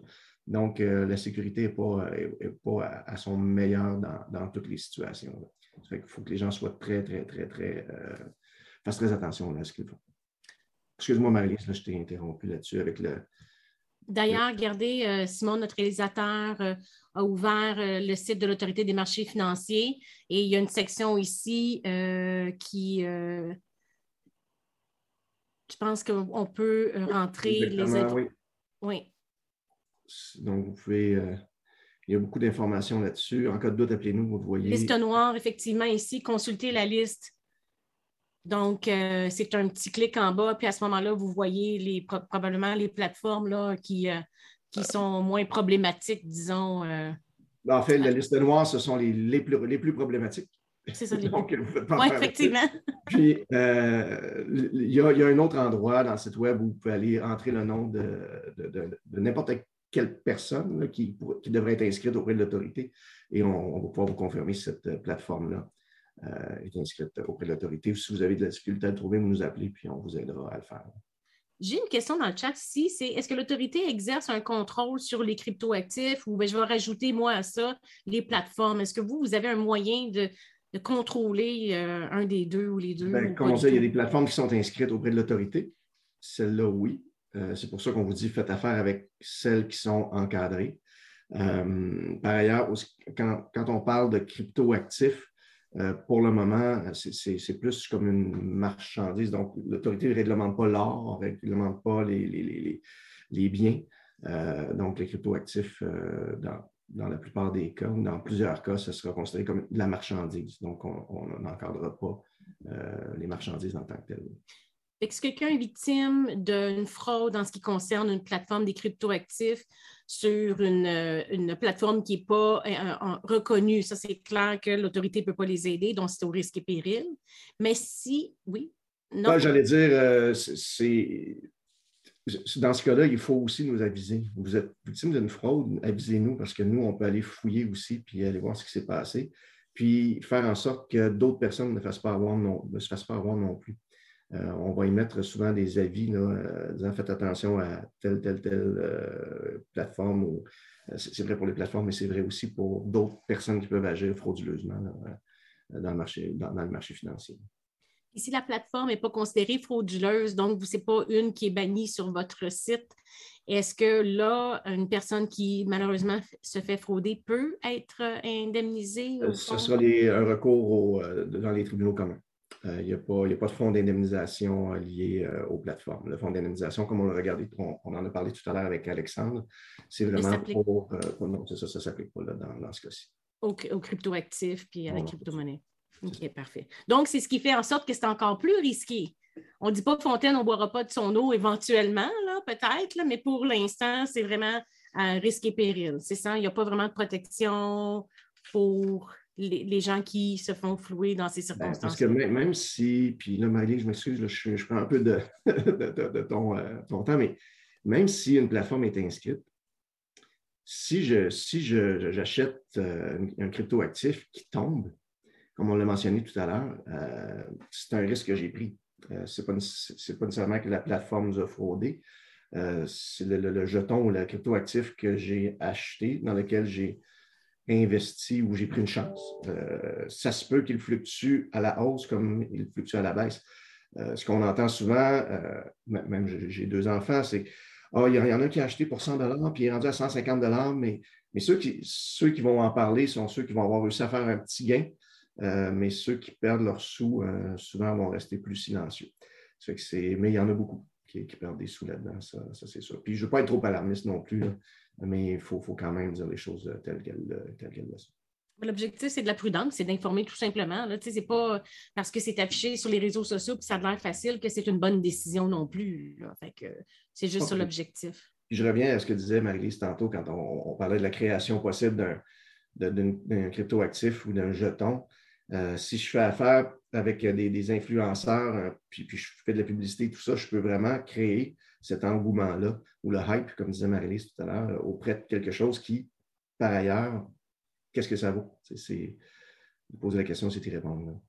Donc, la sécurité n'est pas, pas à, son meilleur dans, toutes les situations. Il faut que les gens soient très, très, très, très, fassent très attention à ce qu'ils font. Excuse-moi, Marie-Lise, je t'ai interrompu là-dessus avec le. D'ailleurs, regardez, euh, Simon, notre réalisateur, euh, a ouvert euh, le site de l'Autorité des marchés financiers et il y a une section ici qui. je pense qu'on peut rentrer les. Oui. oui. Donc, vous pouvez. il y a beaucoup d'informations là-dessus. En cas de doute, appelez-nous, vous voyez. Liste noire, effectivement, ici, consultez la liste donc, euh, c'est un petit clic en bas, puis à ce moment-là, vous voyez les, probablement les plateformes là, qui, euh, qui sont moins problématiques, disons. Euh. Ben, en fait, la liste noire, ce sont les, les, plus, les plus problématiques. C'est ça, les Donc, Oui, effectivement. Puis, il y, a, un autre endroit dans le site Web où vous pouvez aller entrer le nom de, de, n'importe quelle personne qui, qui, devrait être inscrite auprès de l'autorité et on, on, va pouvoir vous confirmer cette plateforme-là. Euh, est inscrite auprès de l'autorité. Si vous avez de la difficulté à le trouver, vous nous appelez, puis on vous aidera à le faire. J'ai une question dans le chat ici, c'est est-ce que l'autorité exerce un contrôle sur les cryptoactifs ou ben, je vais rajouter moi à ça les plateformes? Est-ce que vous, vous avez un moyen de, contrôler euh, un des deux ou les deux? Ben, comme on il y a des plateformes qui sont inscrites auprès de l'autorité. Celles-là, oui. Euh, c'est pour ça qu'on vous dit faites affaire avec celles qui sont encadrées. par ailleurs, quand, quand, on parle de cryptoactifs, pour le moment, c'est plus comme une marchandise. Donc, l'autorité ne réglemente pas l'or, ne réglemente pas les, biens. donc, les cryptoactifs, dans, la plupart des cas, ou dans plusieurs cas, ce sera considéré comme de la marchandise. Donc, on n'encadrera pas les marchandises en tant que telles. Est-ce que quelqu'un est victime d'une fraude en ce qui concerne une plateforme des cryptoactifs sur une, euh, plateforme qui n'est pas euh, reconnue? Ça, c'est clair que l'autorité ne peut pas les aider, donc c'est au risque et péril. Mais si, oui, non. J'allais dire, euh, c'est dans ce cas-là, il faut aussi nous aviser. Vous êtes victime d'une fraude, avisez-nous parce que nous, on peut aller fouiller aussi puis aller voir ce qui s'est passé, puis faire en sorte que d'autres personnes ne, fassent pas avoir ne se fassent pas avoir non plus. Euh, on va y mettre souvent des avis là, euh, disant faites attention à telle, telle, telle euh, plateforme. c'est vrai pour les plateformes, mais c'est vrai aussi pour d'autres personnes qui peuvent agir frauduleusement dans, le marché, dans, le marché financier. Et si la plateforme n'est pas considérée frauduleuse, donc ce n'est pas une qui est bannie sur votre site, est-ce que là, une personne qui malheureusement se fait frauder peut être indemnisée? Ce sera un recours dans les tribunaux communs. Il n'y a, pas de fonds d'indemnisation euh, lié euh, aux plateformes. Le fonds d'indemnisation, comme on l'a regardé, on, en a parlé tout à l'heure avec Alexandre, c'est vraiment pour, euh, Non, ça, ça ne s'applique pas dans, ce cas-ci. Au, au cryptoactif puis à la crypto-monnaie. OK, parfait. Donc, c'est ce qui fait en sorte que c'est encore plus risqué. On ne dit pas que Fontaine, on ne boira pas de son eau éventuellement, peut-être, mais pour l'instant, c'est vraiment un risque et péril. C'est ça, il n'y a pas vraiment de protection pour les, gens qui se font flouer dans ces circonstances. Ben, parce que même, si, puis là, Marie, je m'excuse, je, prends un peu de, de, euh, ton, temps, mais même si une plateforme est inscrite, si je si j'achète euh, un crypto-actif qui tombe, comme on l'a mentionné tout à l'heure, euh, c'est un risque que j'ai pris. ce n'est pas, pas, nécessairement que la plateforme nous a fraudé. c'est le, le, jeton ou le crypto-actif que j'ai acheté, dans lequel j'ai investi ou j'ai pris une chance. Euh, ça se peut qu'il fluctue à la hausse comme il fluctue à la baisse. Euh, ce qu'on entend souvent, euh, même j'ai deux enfants, c'est oh, il y, en a qui a acheté pour 100 puis il est rendu à 150 mais, mais ceux, qui, ceux qui vont en parler sont ceux qui vont avoir réussi à faire un petit gain, mais ceux qui perdent leurs sous, souvent vont rester plus silencieux. mais il y en a beaucoup qui, perdent des sous là-dedans, ça, c'est sûr. Puis je ne veux pas être trop alarmiste non plus mais il faut, quand même dire les choses euh, telles qu'elles le sont. L'objectif, c'est de la prudence, c'est d'informer tout simplement. Ce n'est pas parce que c'est affiché sur les réseaux sociaux que ça a l'air facile que c'est une bonne décision non plus. C'est juste ça l'objectif. Je reviens à ce que disait Marie-Lise tantôt quand on, parlait de la création possible d'un cryptoactif ou d'un jeton. Euh, si je fais affaire avec des, influenceurs, euh, puis, puis, je fais de la publicité, tout ça, je peux vraiment créer cet engouement-là, ou le hype, comme disait Marie-Lise tout à l'heure, euh, auprès de quelque chose qui, par ailleurs, qu'est-ce que ça vaut? C'est, poser la question, c'est y répondre.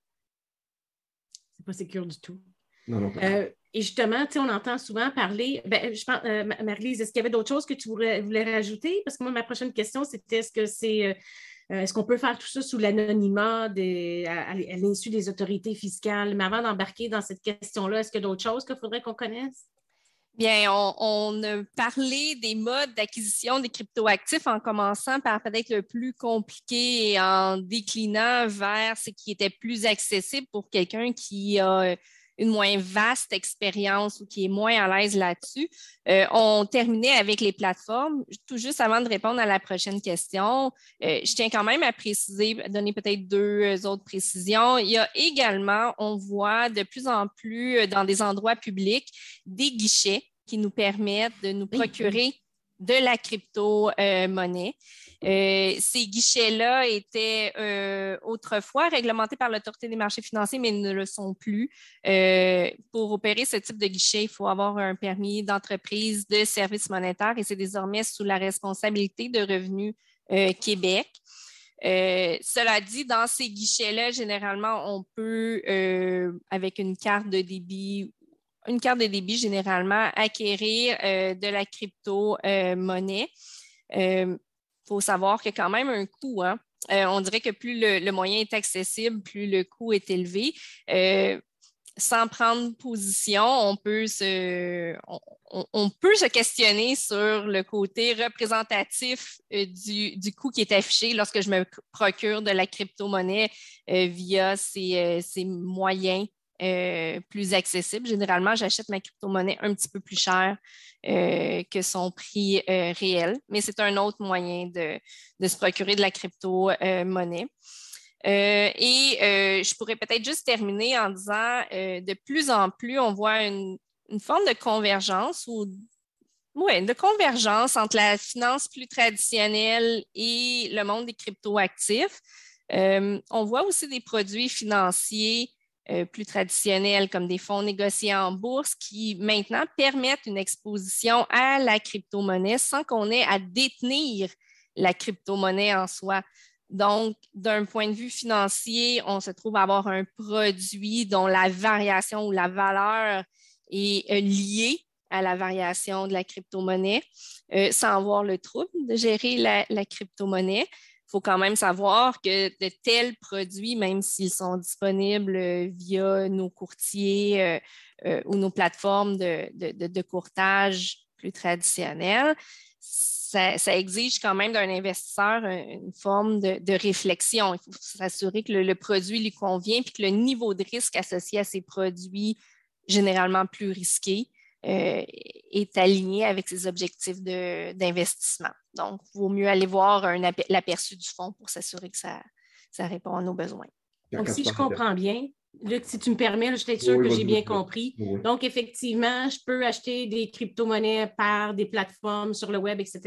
C'est pas sécure du tout. Non, non, euh, et justement, on entend souvent parler. Ben, je pense, euh, Marie-Lise, est-ce qu'il y avait d'autres choses que tu voulais, rajouter? Parce que moi, ma prochaine question, c'était est-ce que c'est. est-ce qu'on peut faire tout ça sous l'anonymat à, à l'insu des autorités fiscales? Mais avant d'embarquer dans cette question-là, est-ce qu'il y a d'autres choses qu'il faudrait qu'on connaisse? Bien, on, a parlé des modes d'acquisition des cryptoactifs en commençant par peut-être le plus compliqué et en déclinant vers ce qui était plus accessible pour quelqu'un qui a une moins vaste expérience ou qui est moins à l'aise là-dessus. Euh, on terminait avec les plateformes. Tout juste avant de répondre à la prochaine question, euh, je tiens quand même à préciser, donner peut-être deux autres précisions. Il y a également, on voit de plus en plus dans des endroits publics des guichets qui nous permettent de nous procurer de la crypto-monnaie. Euh, ces guichets-là étaient euh, autrefois réglementés par l'autorité des marchés financiers, mais ne le sont plus. Euh, pour opérer ce type de guichet, il faut avoir un permis d'entreprise de services monétaires et c'est désormais sous la responsabilité de Revenu Québec. cela dit, dans ces guichets-là, généralement, on peut, avec une carte de débit une carte de débit, généralement, acquérir de la crypto-monnaie faut savoir qu'il y a quand même un coût. Hein. Euh, on dirait que plus le, moyen est accessible, plus le coût est élevé. Euh, sans prendre position, on peut, se, on, peut se questionner sur le côté représentatif euh, du, coût qui est affiché lorsque je me procure de la crypto-monnaie euh, via ces, ces moyens plus accessibles. Généralement, j'achète ma crypto-monnaie un petit peu plus cher que son prix réel, mais c'est un autre moyen de, se procurer de la crypto-monnaie. Euh, et euh, je pourrais peut-être juste terminer en disant, euh, de plus en plus, on voit une, forme de convergence ou de convergence entre la finance plus traditionnelle et le monde des cryptoactifs. on voit aussi des produits financiers plus traditionnels comme des fonds négociés en bourse qui maintenant permettent une exposition à la crypto-monnaie sans qu'on ait à détenir la crypto-monnaie en soi. Donc, d'un point de vue financier, on se trouve à avoir un produit dont la variation ou la valeur est euh, liée à la variation de la crypto-monnaie, euh, sans avoir le trouble de gérer la, crypto-monnaie. Il faut quand même savoir que de tels produits, même s'ils sont disponibles euh, via nos courtiers ou nos plateformes de, courtage plus traditionnelles, ça, exige quand même d'un investisseur une forme de, réflexion. Il faut s'assurer que le, produit lui convient et que le niveau de risque associé à ces produits généralement plus risqués euh, est aligné avec ses objectifs d'investissement. Donc, il vaut mieux aller voir l'aperçu du fonds pour s'assurer que ça, ça répond à nos besoins. Donc, si je comprends bien, Luc, si tu me permets, je suis sûr que j'ai bien compris. Donc, effectivement, je peux acheter des crypto-monnaies par des plateformes sur le web, etc.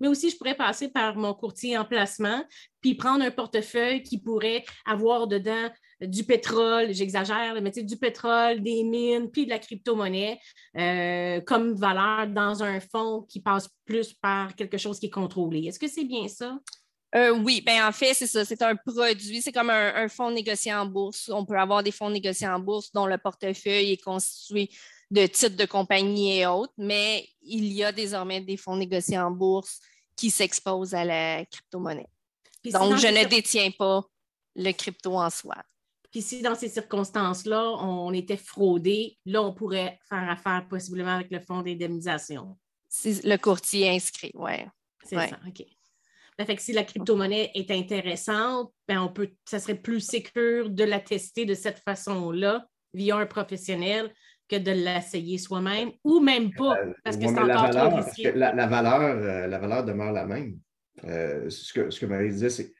Mais aussi, je pourrais passer par mon courtier en placement, puis prendre un portefeuille qui pourrait avoir dedans du pétrole, j'exagère, mais du pétrole, des mines, puis de la crypto-monnaie euh, comme valeur dans un fonds qui passe plus par quelque chose qui est contrôlé. Est-ce que c'est bien ça? Euh, oui, ben en fait, c'est ça. C'est un produit. C'est comme un, fonds négocié en bourse. On peut avoir des fonds négociés en bourse dont le portefeuille est constitué de titres de compagnie et autres, mais il y a désormais des fonds négociés en bourse qui s'exposent à la crypto-monnaie. Donc, je ne détiens pas le crypto en soi. Puis si dans ces circonstances-là, on était fraudé, là, on pourrait faire affaire possiblement avec le fonds d'indemnisation. C'est le courtier inscrit, oui. C'est ça, OK. Ben, fait que si la crypto-monnaie est intéressante, ben on peut, ça serait plus sûr de la tester de cette façon-là via un professionnel que de l'essayer soi-même ou même pas, euh, parce que c'est encore la valeur, trop risqué. La, valeur, euh, la valeur demeure la même. Euh, ce, que, ce que Marie disait, c'est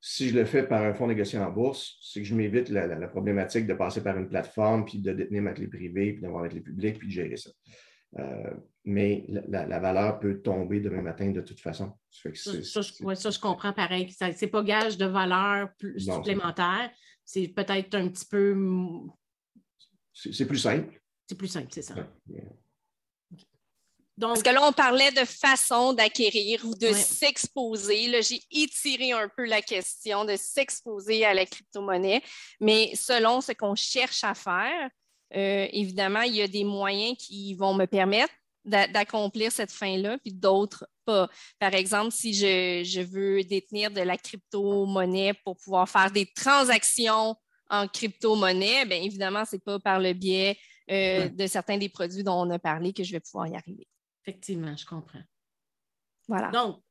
si je le fais par un fonds négocié en bourse, c'est que je m'évite la, problématique de passer par une plateforme, puis de détenir ma clé privée, puis d'avoir ma clé publique, puis de gérer ça. Euh, mais la, valeur peut tomber demain matin de toute façon. Ça, je, comprends pareil. Ce n'est pas gage de valeur supplémentaire. C'est peut-être un petit peu. C'est plus simple. C'est plus simple, c'est ça. Donc, Parce que là, on parlait de façon d'acquérir ou de s'exposer. Là, j'ai étiré un peu la question de s'exposer à la crypto-monnaie, mais selon ce qu'on cherche à faire, euh, évidemment, il y a des moyens qui vont me permettre d'accomplir cette fin-là, puis d'autres pas. Par exemple, si je, veux détenir de la crypto-monnaie pour pouvoir faire des transactions en crypto-monnaie, bien évidemment, ce n'est pas par le biais euh, de certains des produits dont on a parlé que je vais pouvoir y arriver. Effectivement, je comprends. Voilà. Donc,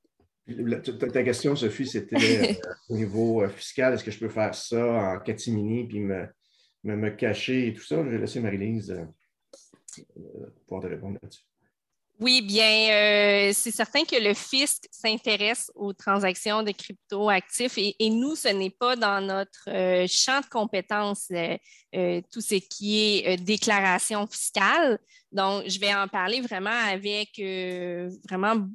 ta, question, Sophie, c'était euh, au niveau fiscal, est-ce que je peux faire ça en catimini puis me, me, cacher et tout ça? Je vais laisser Marie-Lise euh, euh, pouvoir te répondre là-dessus. Oui, bien, euh, c'est certain que le fisc s'intéresse aux transactions de crypto-actifs et, nous, ce n'est pas dans notre champ de compétences tout ce qui est déclaration fiscale. Donc, je vais en parler vraiment avec vraiment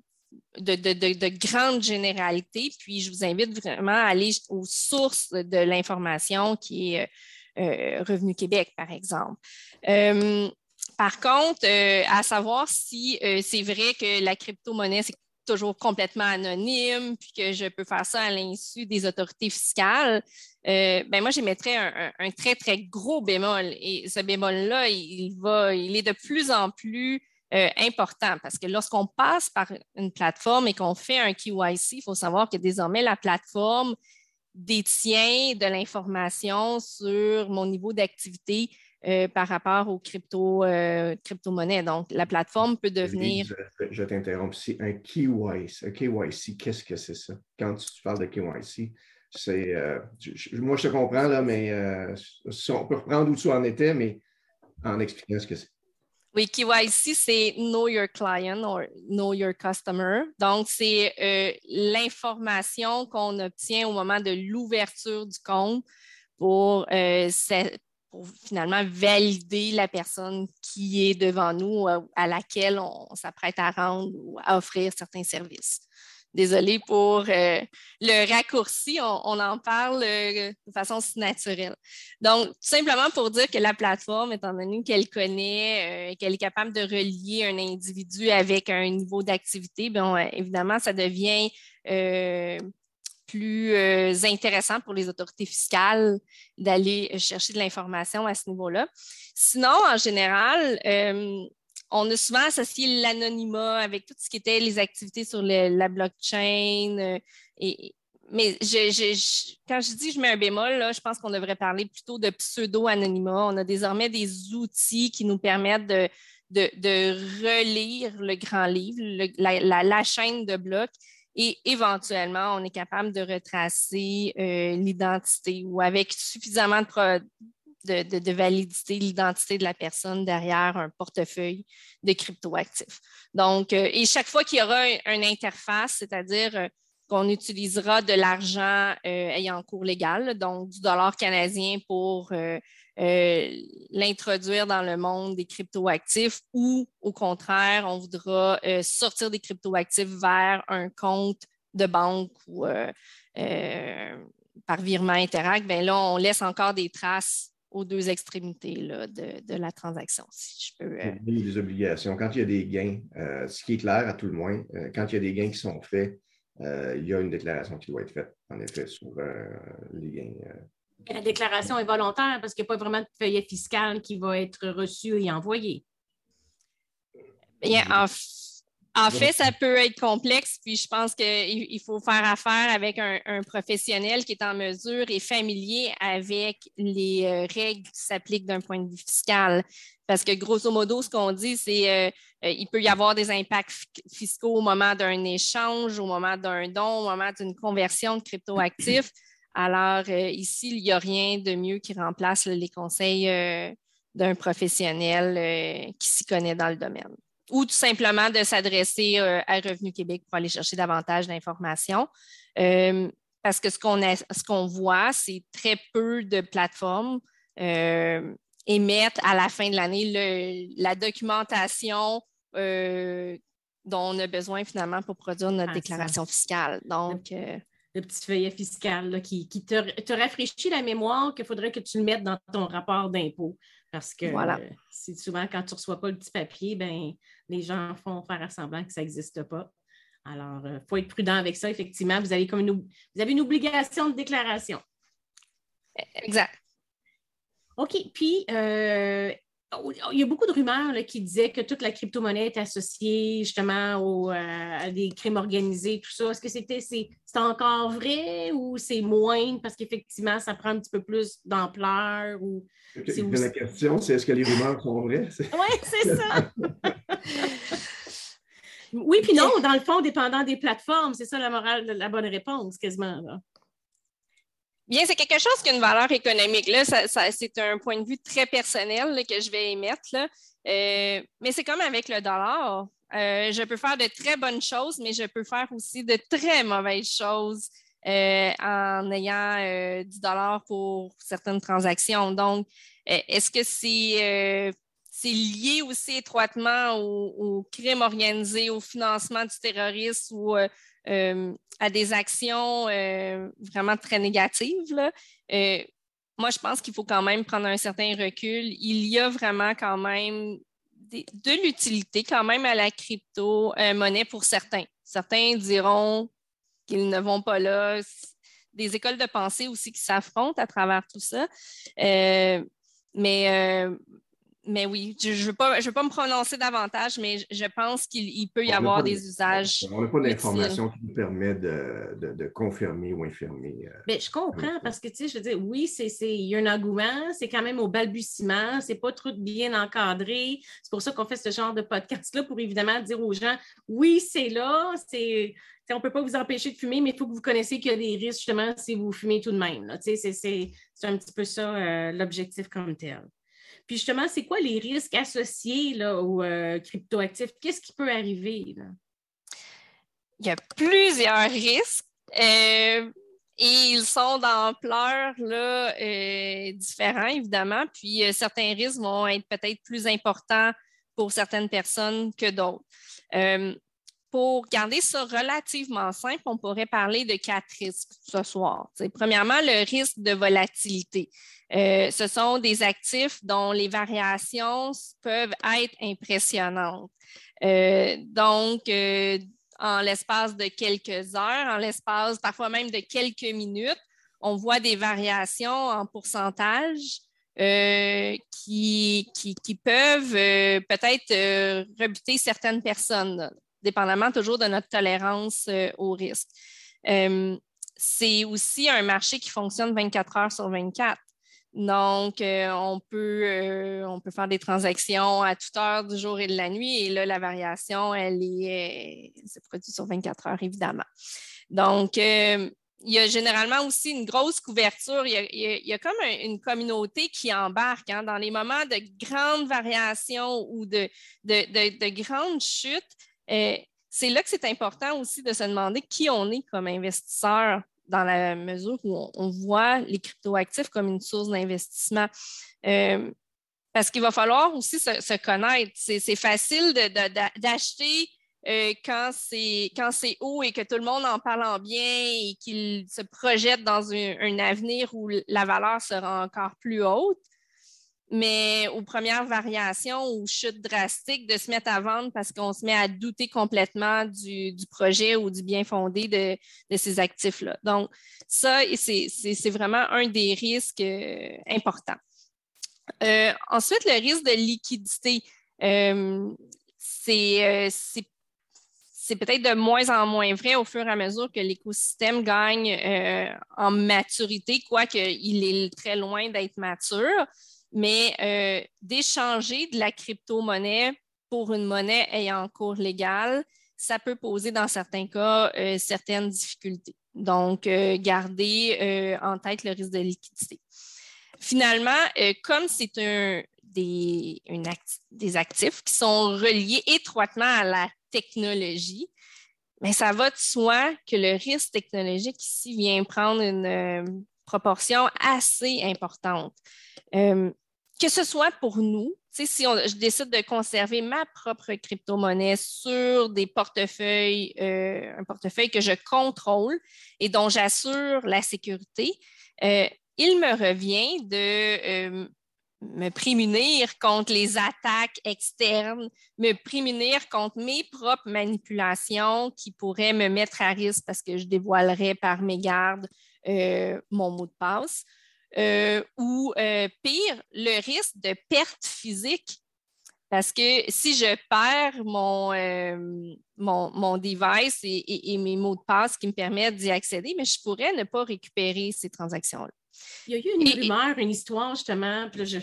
de, de, de, grandes généralités. Puis, je vous invite vraiment à aller aux sources de l'information qui est euh, Revenu Québec, par exemple. Euh, par contre, euh, à savoir si c'est vrai que la crypto-monnaie, c'est toujours complètement anonyme, puis que je peux faire ça à l'insu des autorités fiscales, ben moi, j'émettrais un, un, très, très gros bémol. Et ce bémol-là, il, va, il est de plus en plus important parce que lorsqu'on passe par une plateforme et qu'on fait un KYC, il faut savoir que désormais, la plateforme détient de l'information sur mon niveau d'activité par rapport aux crypto, crypto-monnaies. Donc, la plateforme peut devenir. Je, je t'interromps ici. Un KYC, un KYC, qu'est-ce que c'est ça? Quand tu parles de KYC, c'est. moi, je te comprends, là, mais on peut reprendre où tu en étais, mais en expliquant ce que c'est. Oui, KYC, c'est Know Your Client ou Know Your Customer. Donc, c'est euh, l'information qu'on obtient au moment de l'ouverture du compte pour, euh, pour, finalement valider la personne qui est devant nous, euh, à laquelle on s'apprête à rendre ou à offrir certains services. Désolée pour euh, le raccourci, on, en parle euh, de façon si naturelle. Donc, tout simplement pour dire que la plateforme, étant donné qu'elle connaît, qu'elle est capable de relier un individu avec un niveau d'activité, bien, évidemment, ça devient plus intéressant pour les autorités fiscales d'aller chercher de l'information à ce niveau-là. Sinon, en général, on a souvent associé l'anonymat avec tout ce qui était les activités sur la blockchain. Euh, mais quand je dis je mets un bémol, là, je pense qu'on devrait parler plutôt de pseudo-anonymat. On a désormais des outils qui nous permettent de, relire le grand livre, la, chaîne de blocs, et éventuellement, on est capable de retracer euh, l'identité ou avec suffisamment de, de, validité l'identité de la personne derrière un portefeuille de cryptoactifs. Donc, euh, et chaque fois qu'il y aura une interface, c'est-à-dire euh, qu'on utilisera de l'argent euh, ayant cours légal, donc du dollar canadien pour l'introduire dans le monde des cryptoactifs ou au contraire, on voudra sortir des cryptoactifs vers un compte de banque ou par virement Interact, bien là, on laisse encore des traces aux deux extrémités de, la transaction, si je peux. Euh, obligations. Quand il y a des gains, euh, ce qui est clair à tout le moins, euh, quand il y a des gains qui sont faits, il y a une déclaration qui doit être faite, en effet, sur les gains. La déclaration est volontaire parce qu'il n'y a pas vraiment de feuillet fiscal qui va être reçu et envoyé. Bien, en en fait, ça peut être complexe, puis je pense qu'il faut faire affaire avec un, professionnel qui est en mesure et familier avec les euh, règles qui s'appliquent d'un point de vue fiscal. Parce que grosso modo, ce qu'on dit, c'est qu'il euh, euh, il peut y avoir des impacts fiscaux au moment d'un échange, au moment d'un don, au moment d'une conversion de cryptoactifs. Alors, ici, il n'y a rien de mieux qui remplace les conseils d'un professionnel qui s'y connaît dans le domaine ou tout simplement de s'adresser euh, à Revenu Québec pour aller chercher davantage d'informations. Euh, parce que ce qu'on ce qu'on voit, c'est très peu de plateformes euh, émettent à la fin de l'année la documentation dont on a besoin finalement pour produire notre ah, déclaration fiscale. Donc, le, petit feuillet fiscal qui, te, te, rafraîchit la mémoire qu'il faudrait que tu le mettes dans ton rapport d'impôt. Parce que voilà. c'est souvent quand tu ne reçois pas le petit papier, ben, les gens font faire semblant que ça n'existe pas. Alors, il euh, faut être prudent avec ça. Effectivement, vous avez, comme une, vous avez une obligation de déclaration. Exact. OK. Puis, euh, il y a beaucoup de rumeurs qui disaient que toute la crypto-monnaie est associée justement euh, à des crimes organisés, tout ça. Est-ce que c'était c'est, encore vrai ou c'est moins parce qu'effectivement, ça prend un petit peu plus d'ampleur? Ou La question, c'est est-ce que les rumeurs sont vraies? Oui, c'est ça. oui, puis non, dans le fond, dépendant des plateformes, c'est ça la morale, la bonne réponse quasiment. Bien, c'est quelque chose qui a une valeur économique. Là, c'est un point de vue très personnel que je vais émettre. Euh, mais c'est comme avec le dollar. Euh, je peux faire de très bonnes choses, mais je peux faire aussi de très mauvaises choses euh, en ayant du dollar pour certaines transactions. Donc, est-ce que c'est lié aussi étroitement au, crime organisé, au financement du terrorisme ou à des actions euh, vraiment très négatives. Euh, moi, je pense qu'il faut quand même prendre un certain recul. Il y a vraiment quand même de l'utilité quand même à la crypto-monnaie pour certains. Certains diront qu'ils ne vont pas là. Des écoles de pensée aussi qui s'affrontent à travers tout ça. mais mais oui, je ne veux, pas, veux pas me prononcer davantage, mais je, pense qu'il peut y avoir des usages. On n'a pas d'informations qui nous permet de, de, confirmer ou infirmer. Euh, mais je comprends parce que, tu sais, je veux dire, oui, il y a un engouement, c'est quand même au balbutiement, c'est pas trop bien encadré. C'est pour ça qu'on fait ce genre de podcast-là pour évidemment dire aux gens, oui, c'est là, c'est. On ne peut pas vous empêcher de fumer, mais il faut que vous connaissiez qu'il y a des risques justement si vous fumez tout de même. C'est un petit peu ça euh, l'objectif comme tel. Puis justement, c'est quoi les risques associés aux euh, cryptoactifs? Qu'est-ce qui peut arriver? Il y a plusieurs risques. Euh, et ils sont d'ampleur euh, différents, évidemment. Puis certains risques vont être peut-être plus importants pour certaines personnes que d'autres. pour garder ça relativement simple, on pourrait parler de quatre risques ce soir. premièrement, le risque de volatilité. Euh, ce sont des actifs dont les variations peuvent être impressionnantes. Euh, donc, euh, en l'espace de quelques heures, en l'espace parfois même de quelques minutes, on voit des variations en pourcentage qui, qui, peuvent peut-être rebuter certaines personnes, dépendamment toujours de notre tolérance au risque. c'est aussi un marché qui fonctionne 24 heures sur 24. Donc, euh, on, peut, euh, on peut faire des transactions à toute heure du jour et de la nuit. Et là, la variation, elle est, se produit sur 24 heures, évidemment. Donc, euh, il y a généralement aussi une grosse couverture. Il y a, comme une communauté qui embarque hein, dans les moments de grandes variations ou de, de, de grandes chutes. c'est là que c'est important aussi de se demander qui on est comme investisseur dans la mesure où on, voit les cryptoactifs comme une source d'investissement. Euh, parce qu'il va falloir aussi se, connaître. C'est facile d'acheter euh, quand c'est haut et que tout le monde en parle en bien et qu'il se projette dans un, avenir où la valeur sera encore plus haute mais aux premières variations ou chutes drastiques, de se mettre à vendre parce qu'on se met à douter complètement du, projet ou du bien fondé de, ces actifs-là. Donc, ça, c'est vraiment un des risques euh, importants. Euh, ensuite, le risque de liquidité. Euh, c'est peut-être de moins en moins vrai au fur et à mesure que l'écosystème gagne en maturité, quoique il est très loin d'être mature mais euh, d'échanger de la crypto-monnaie pour une monnaie ayant cours légal, ça peut poser dans certains cas euh, certaines difficultés. Donc, euh, garder en tête le risque de liquidité. Finalement, comme c'est un, des, actifs qui sont reliés étroitement à la technologie, mais ça va de soi que le risque technologique ici vient prendre une proportion assez importante que ce soit pour nous, si je décide de conserver ma propre crypto-monnaie sur des portefeuilles, euh, un portefeuille que je contrôle et dont j'assure la sécurité, euh, il me revient de euh, me prémunir contre les attaques externes, me prémunir contre mes propres manipulations qui pourraient me mettre à risque parce que je dévoilerais par mégarde mon mot de passe. Euh, ou euh, pire, le risque de perte physique. Parce que si je perds mon, euh, mon, device et, mes mots de passe qui me permettent d'y accéder, mais je pourrais ne pas récupérer ces transactions-là. Il y a eu une rumeur, une histoire justement, puis je,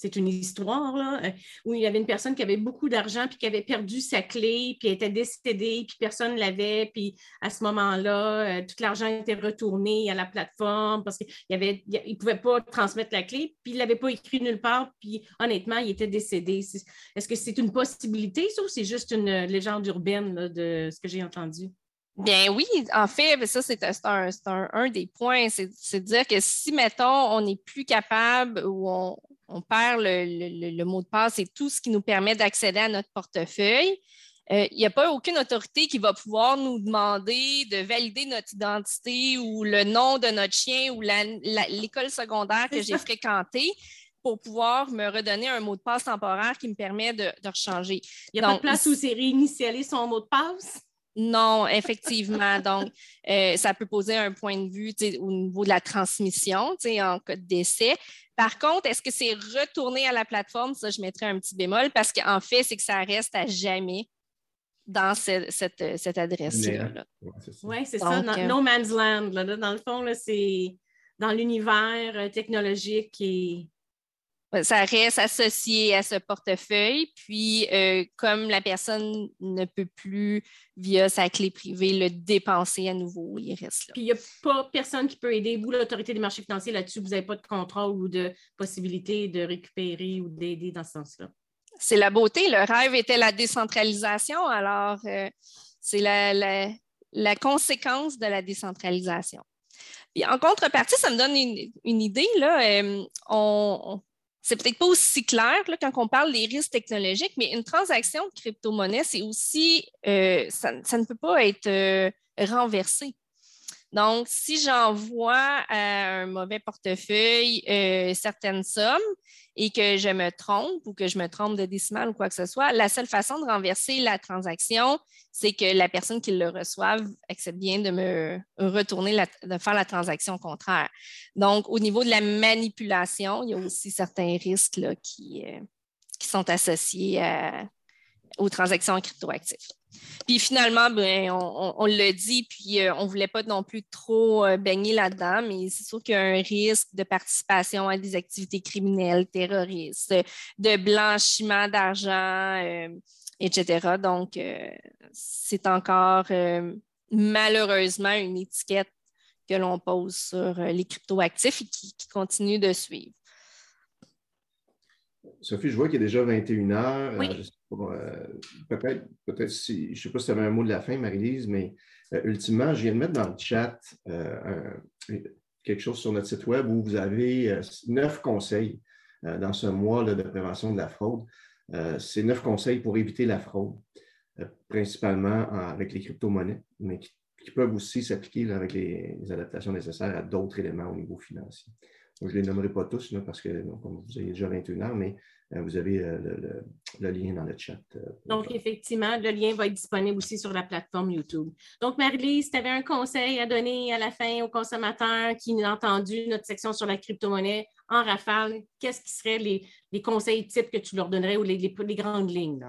c'est une histoire, euh, où il y avait une personne qui avait beaucoup d'argent, puis qui avait perdu sa clé, puis elle était décédée, puis personne ne l'avait, puis à ce moment-là, euh, tout l'argent était retourné à la plateforme parce qu'il ne pouvait pas transmettre la clé, puis il ne l'avait pas écrit nulle part, puis honnêtement, il était décédé. Est-ce que c'est une possibilité, ça, ou c'est juste une légende urbaine de ce que j'ai entendu? Bien oui, en fait, ben, ça, c'est un, des points, c'est de dire que si, mettons, on n'est plus capable ou on, on perd le, mot de passe et tout ce qui nous permet d'accéder à notre portefeuille. Euh, il n'y a pas aucune autorité qui va pouvoir nous demander de valider notre identité ou le nom de notre chien ou l'école secondaire que j'ai fréquentée pour pouvoir me redonner un mot de passe temporaire qui me permet de, de rechanger. Il n'y a pas de place où c'est réinitialiser son mot de passe? Non, effectivement. Donc, euh, ça peut poser un point de vue au niveau de la transmission en cas de décès. Par contre, est-ce que c'est retourné à la plateforme? Ça, je mettrais un petit bémol parce qu'en fait, c'est que ça reste à jamais dans cette, cette, adresse-là. Oui, c'est ça. Euh, no man's land. Dans le fond, c'est dans l'univers euh, technologique et ça reste associé à ce portefeuille. Puis, euh, comme la personne ne peut plus, via sa clé privée, le dépenser à nouveau, il reste là. Puis, il n'y a pas personne qui peut aider. Vous, l'autorité des marchés financiers, là-dessus, vous n'avez pas de contrôle ou de possibilité de récupérer ou d'aider dans ce sens-là. C'est la beauté. Le rêve était la décentralisation. Alors, euh, c'est la, la, conséquence de la décentralisation. Puis en contrepartie, ça me donne une, idée. Là, euh, on, c'est peut-être pas aussi clair quand on parle des risques technologiques, mais une transaction de crypto-monnaie, c'est aussi, euh, ça, ne peut pas être euh, renversé. Donc, si j'envoie à un mauvais portefeuille euh, certaines sommes et que je me trompe ou que je me trompe de décimal ou quoi que ce soit, la seule façon de renverser la transaction, c'est que la personne qui le reçoive accepte bien de me retourner, de faire la transaction contraire. Donc, au niveau de la manipulation, il y a aussi certains risques euh, qui sont associés aux transactions cryptoactives. Puis finalement, ben, on, l'a dit, puis euh, on ne voulait pas non plus trop euh, baigner là-dedans, mais c'est sûr qu'il y a un risque de participation à des activités criminelles, terroristes, de blanchiment d'argent, euh, etc. Donc, c'est encore malheureusement une étiquette que l'on pose sur les cryptoactifs et qui continue de suivre. Sophie, je vois qu'il est déjà 21 heures. Euh, peut-être, peut-être si, je ne sais pas si tu avais un mot de la fin, Marie-Lise, mais euh, ultimement, je viens de mettre dans le chat euh, quelque chose sur notre site web où vous avez neuf conseils dans ce mois de prévention de la fraude. c'est neuf conseils pour éviter la fraude, principalement avec les crypto-monnaies, mais qui, peuvent aussi s'appliquer avec les, adaptations nécessaires à d'autres éléments au niveau financier. Je ne les nommerai pas tous parce que vous avez déjà 21 heures, mais euh, vous avez euh, le, lien dans le chat. Euh, Donc, effectivement, le lien va être disponible aussi sur la plateforme YouTube. Donc, Marie-Lise, tu avais un conseil à donner à la fin aux consommateurs qui n'ont entendu notre section sur la crypto-monnaie en rafale. Qu'est-ce qui seraient les, conseils types que tu leur donnerais ou les, grandes lignes?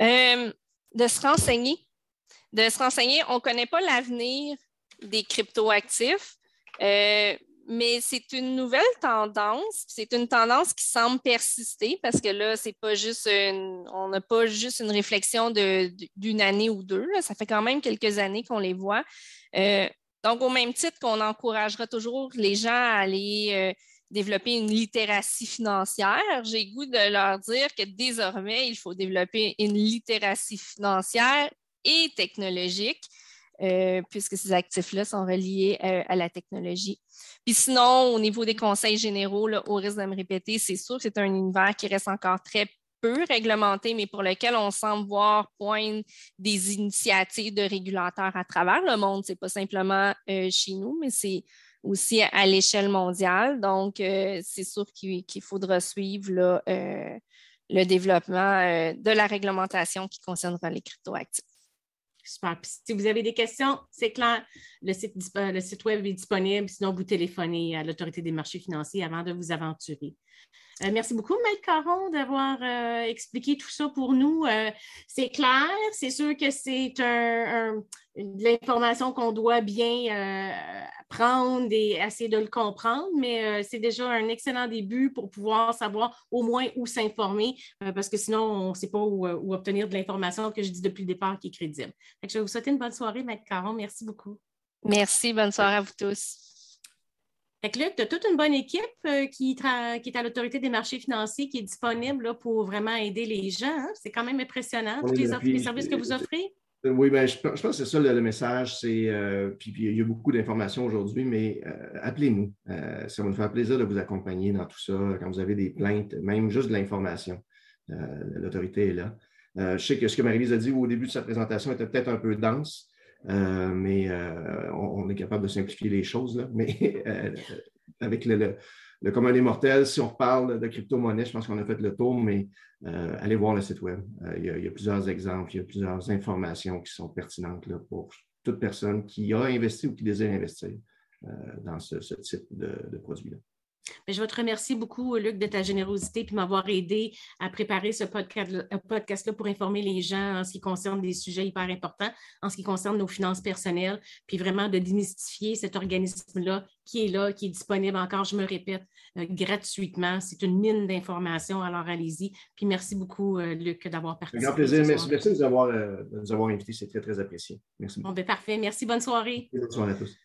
de se renseigner. De se renseigner. On ne connaît pas l'avenir des crypto-actifs mais c'est une nouvelle tendance. C'est une tendance qui semble persister parce que là, c'est pas juste on n'a pas juste une réflexion d'une année ou deux. Ça fait quand même quelques années qu'on les voit. Euh, donc, au même titre qu'on encouragera toujours les gens à aller euh, développer une littératie financière, j'ai goût de leur dire que désormais, il faut développer une littératie financière et technologique. Euh, puisque ces actifs-là sont reliés à la technologie. Puis sinon, au niveau des conseils généraux, au risque de me répéter, c'est sûr que c'est un univers qui reste encore très peu réglementé, mais pour lequel on semble voir poindre des initiatives de régulateurs à travers le monde. Ce n'est pas simplement euh, chez nous, mais c'est aussi à, l'échelle mondiale. Donc, euh, c'est sûr qu'il faudra suivre euh, le développement de la réglementation qui concernera les cryptoactifs. Super. si vous avez des questions, c'est clair, le site, le site web est disponible. Sinon, vous téléphonez à l'Autorité des marchés financiers avant de vous aventurer. Euh, merci beaucoup, Maître Caron, d'avoir euh, expliqué tout ça pour nous. Euh, c'est clair, c'est sûr que c'est de l'information qu'on doit bien prendre et essayer de le comprendre, mais c'est déjà un excellent début pour pouvoir savoir au moins où s'informer, parce que sinon, on ne sait pas où, obtenir de l'information que je dis depuis le départ qui est crédible. je vais vous souhaiter une bonne soirée, Maître Caron. Merci beaucoup. Merci, bonne soirée à vous tous. Fait que tu as toute une bonne équipe euh, qui, qui, est à l'autorité des marchés financiers qui est disponible pour vraiment aider les gens. Hein. C'est quand même impressionnant, tous les, services que vous offrez. Euh, oui, ben, je, pense que c'est ça le, message. C'est, euh, puis, il y a beaucoup d'informations aujourd'hui, mais appelez-nous. ça va nous faire plaisir de vous accompagner dans tout ça. Quand vous avez des plaintes, même juste de l'information, l'autorité est là. je sais que ce que Marie-Lise a dit au début de sa présentation était peut-être un peu dense. Euh, mais euh, on, est capable de simplifier les choses. Mais euh, avec le, commun des mortels, si on parle de crypto-monnaie, je pense qu'on a fait le tour, mais allez voir le site web. Il y, a, plusieurs exemples, il y a plusieurs informations qui sont pertinentes pour toute personne qui a investi ou qui désire investir dans ce, type de, de produit-là. Je veux te remercier beaucoup, Luc, de ta générosité et m'avoir aidé à préparer ce euh, podcast-là pour informer les gens en ce qui concerne des sujets hyper importants, en ce qui concerne nos finances personnelles, puis vraiment de démystifier cet organisme-là qui est là, qui est disponible encore, je me répète, euh, gratuitement. C'est une mine d'informations, alors allez-y. Puis merci beaucoup, euh, Luc, d'avoir participé. Un grand plaisir. Merci, merci de, nous avoir, de nous avoir invités. C'est très, très apprécié. Merci. Bon, ben, parfait. Merci. Bonne soirée. Bonne soirée à tous.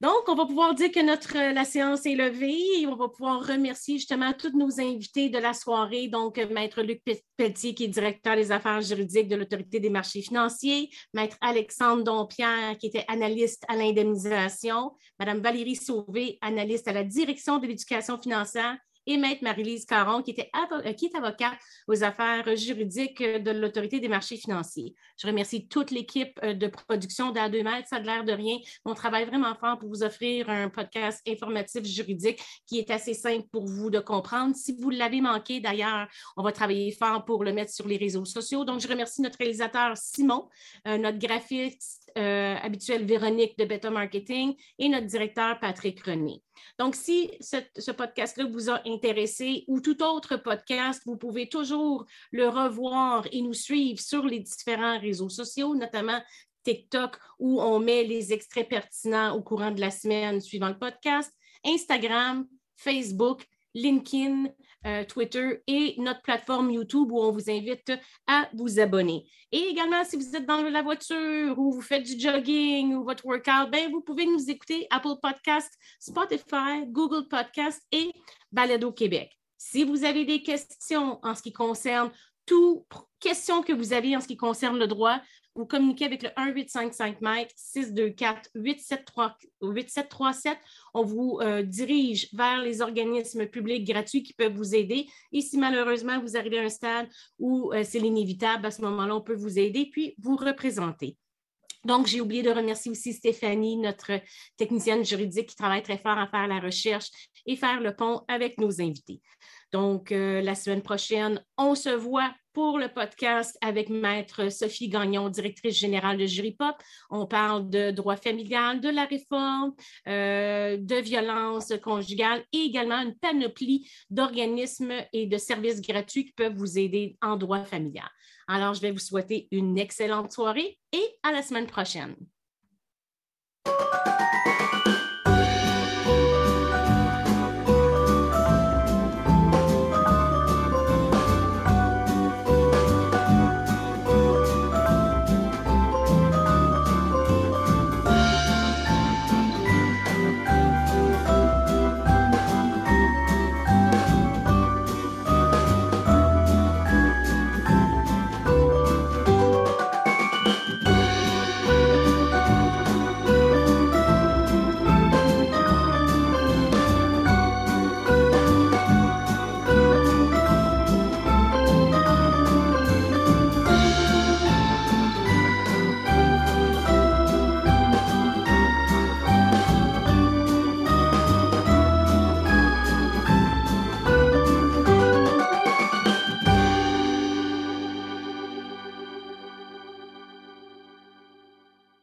Donc, on va pouvoir dire que notre, euh, la séance est levée et on va pouvoir remercier justement tous nos invités de la soirée. Donc, Maître Luc Pelletier, qui est directeur des affaires juridiques de l'Autorité des marchés financiers, Maître Alexandre Dompierre, qui était analyste à l'indemnisation, Madame Valérie Sauvé, analyste à la direction de l'éducation financière, et Maître Marie-Lise Caron, qui, était euh, est avocate aux affaires juridiques de l'Autorité des marchés financiers. Je remercie toute l'équipe euh, de production d'A2 Mètres. Ça a l'air de rien. On travaille vraiment fort pour vous offrir un podcast informatif juridique qui est assez simple pour vous de comprendre. Si vous l'avez manqué, d'ailleurs, on va travailler fort pour le mettre sur les réseaux sociaux. Donc, je remercie notre réalisateur Simon, euh, notre graphiste habituel Véronique de Beta Marketing et notre directeur Patrick René. Donc, si ce, podcast-là vous a intéressé ou tout autre podcast, vous pouvez toujours le revoir et nous suivre sur les différents réseaux sociaux, notamment TikTok, où on met les extraits pertinents au courant de la semaine suivant le podcast, Instagram, Facebook, LinkedIn, euh, Twitter et notre plateforme YouTube où on vous invite à vous abonner. Et également, si vous êtes dans la voiture ou vous faites du jogging ou votre workout, ben, vous pouvez nous écouter Apple Podcast, Spotify, Google Podcast et Balado Québec. Si vous avez des questions en ce qui concerne tout questions que vous avez en ce qui concerne le droit, vous communiquez avec le 1855 Mike 624 8737. On vous euh, dirige vers les organismes publics gratuits qui peuvent vous aider. Et si malheureusement vous arrivez à un stade où euh, c'est l'inévitable, à ce moment-là, on peut vous aider puis vous représenter. Donc, j'ai oublié de remercier aussi Stéphanie, notre technicienne juridique qui travaille très fort à faire la recherche et faire le pont avec nos invités. Donc, euh, la semaine prochaine, on se voit pour le podcast avec Maître Sophie Gagnon, directrice générale de Jury-Pop. On parle de droit familial, de la réforme, euh, de violence conjugale et également une panoplie d'organismes et de services gratuits qui peuvent vous aider en droit familial. Alors, je vais vous souhaiter une excellente soirée et à la semaine prochaine.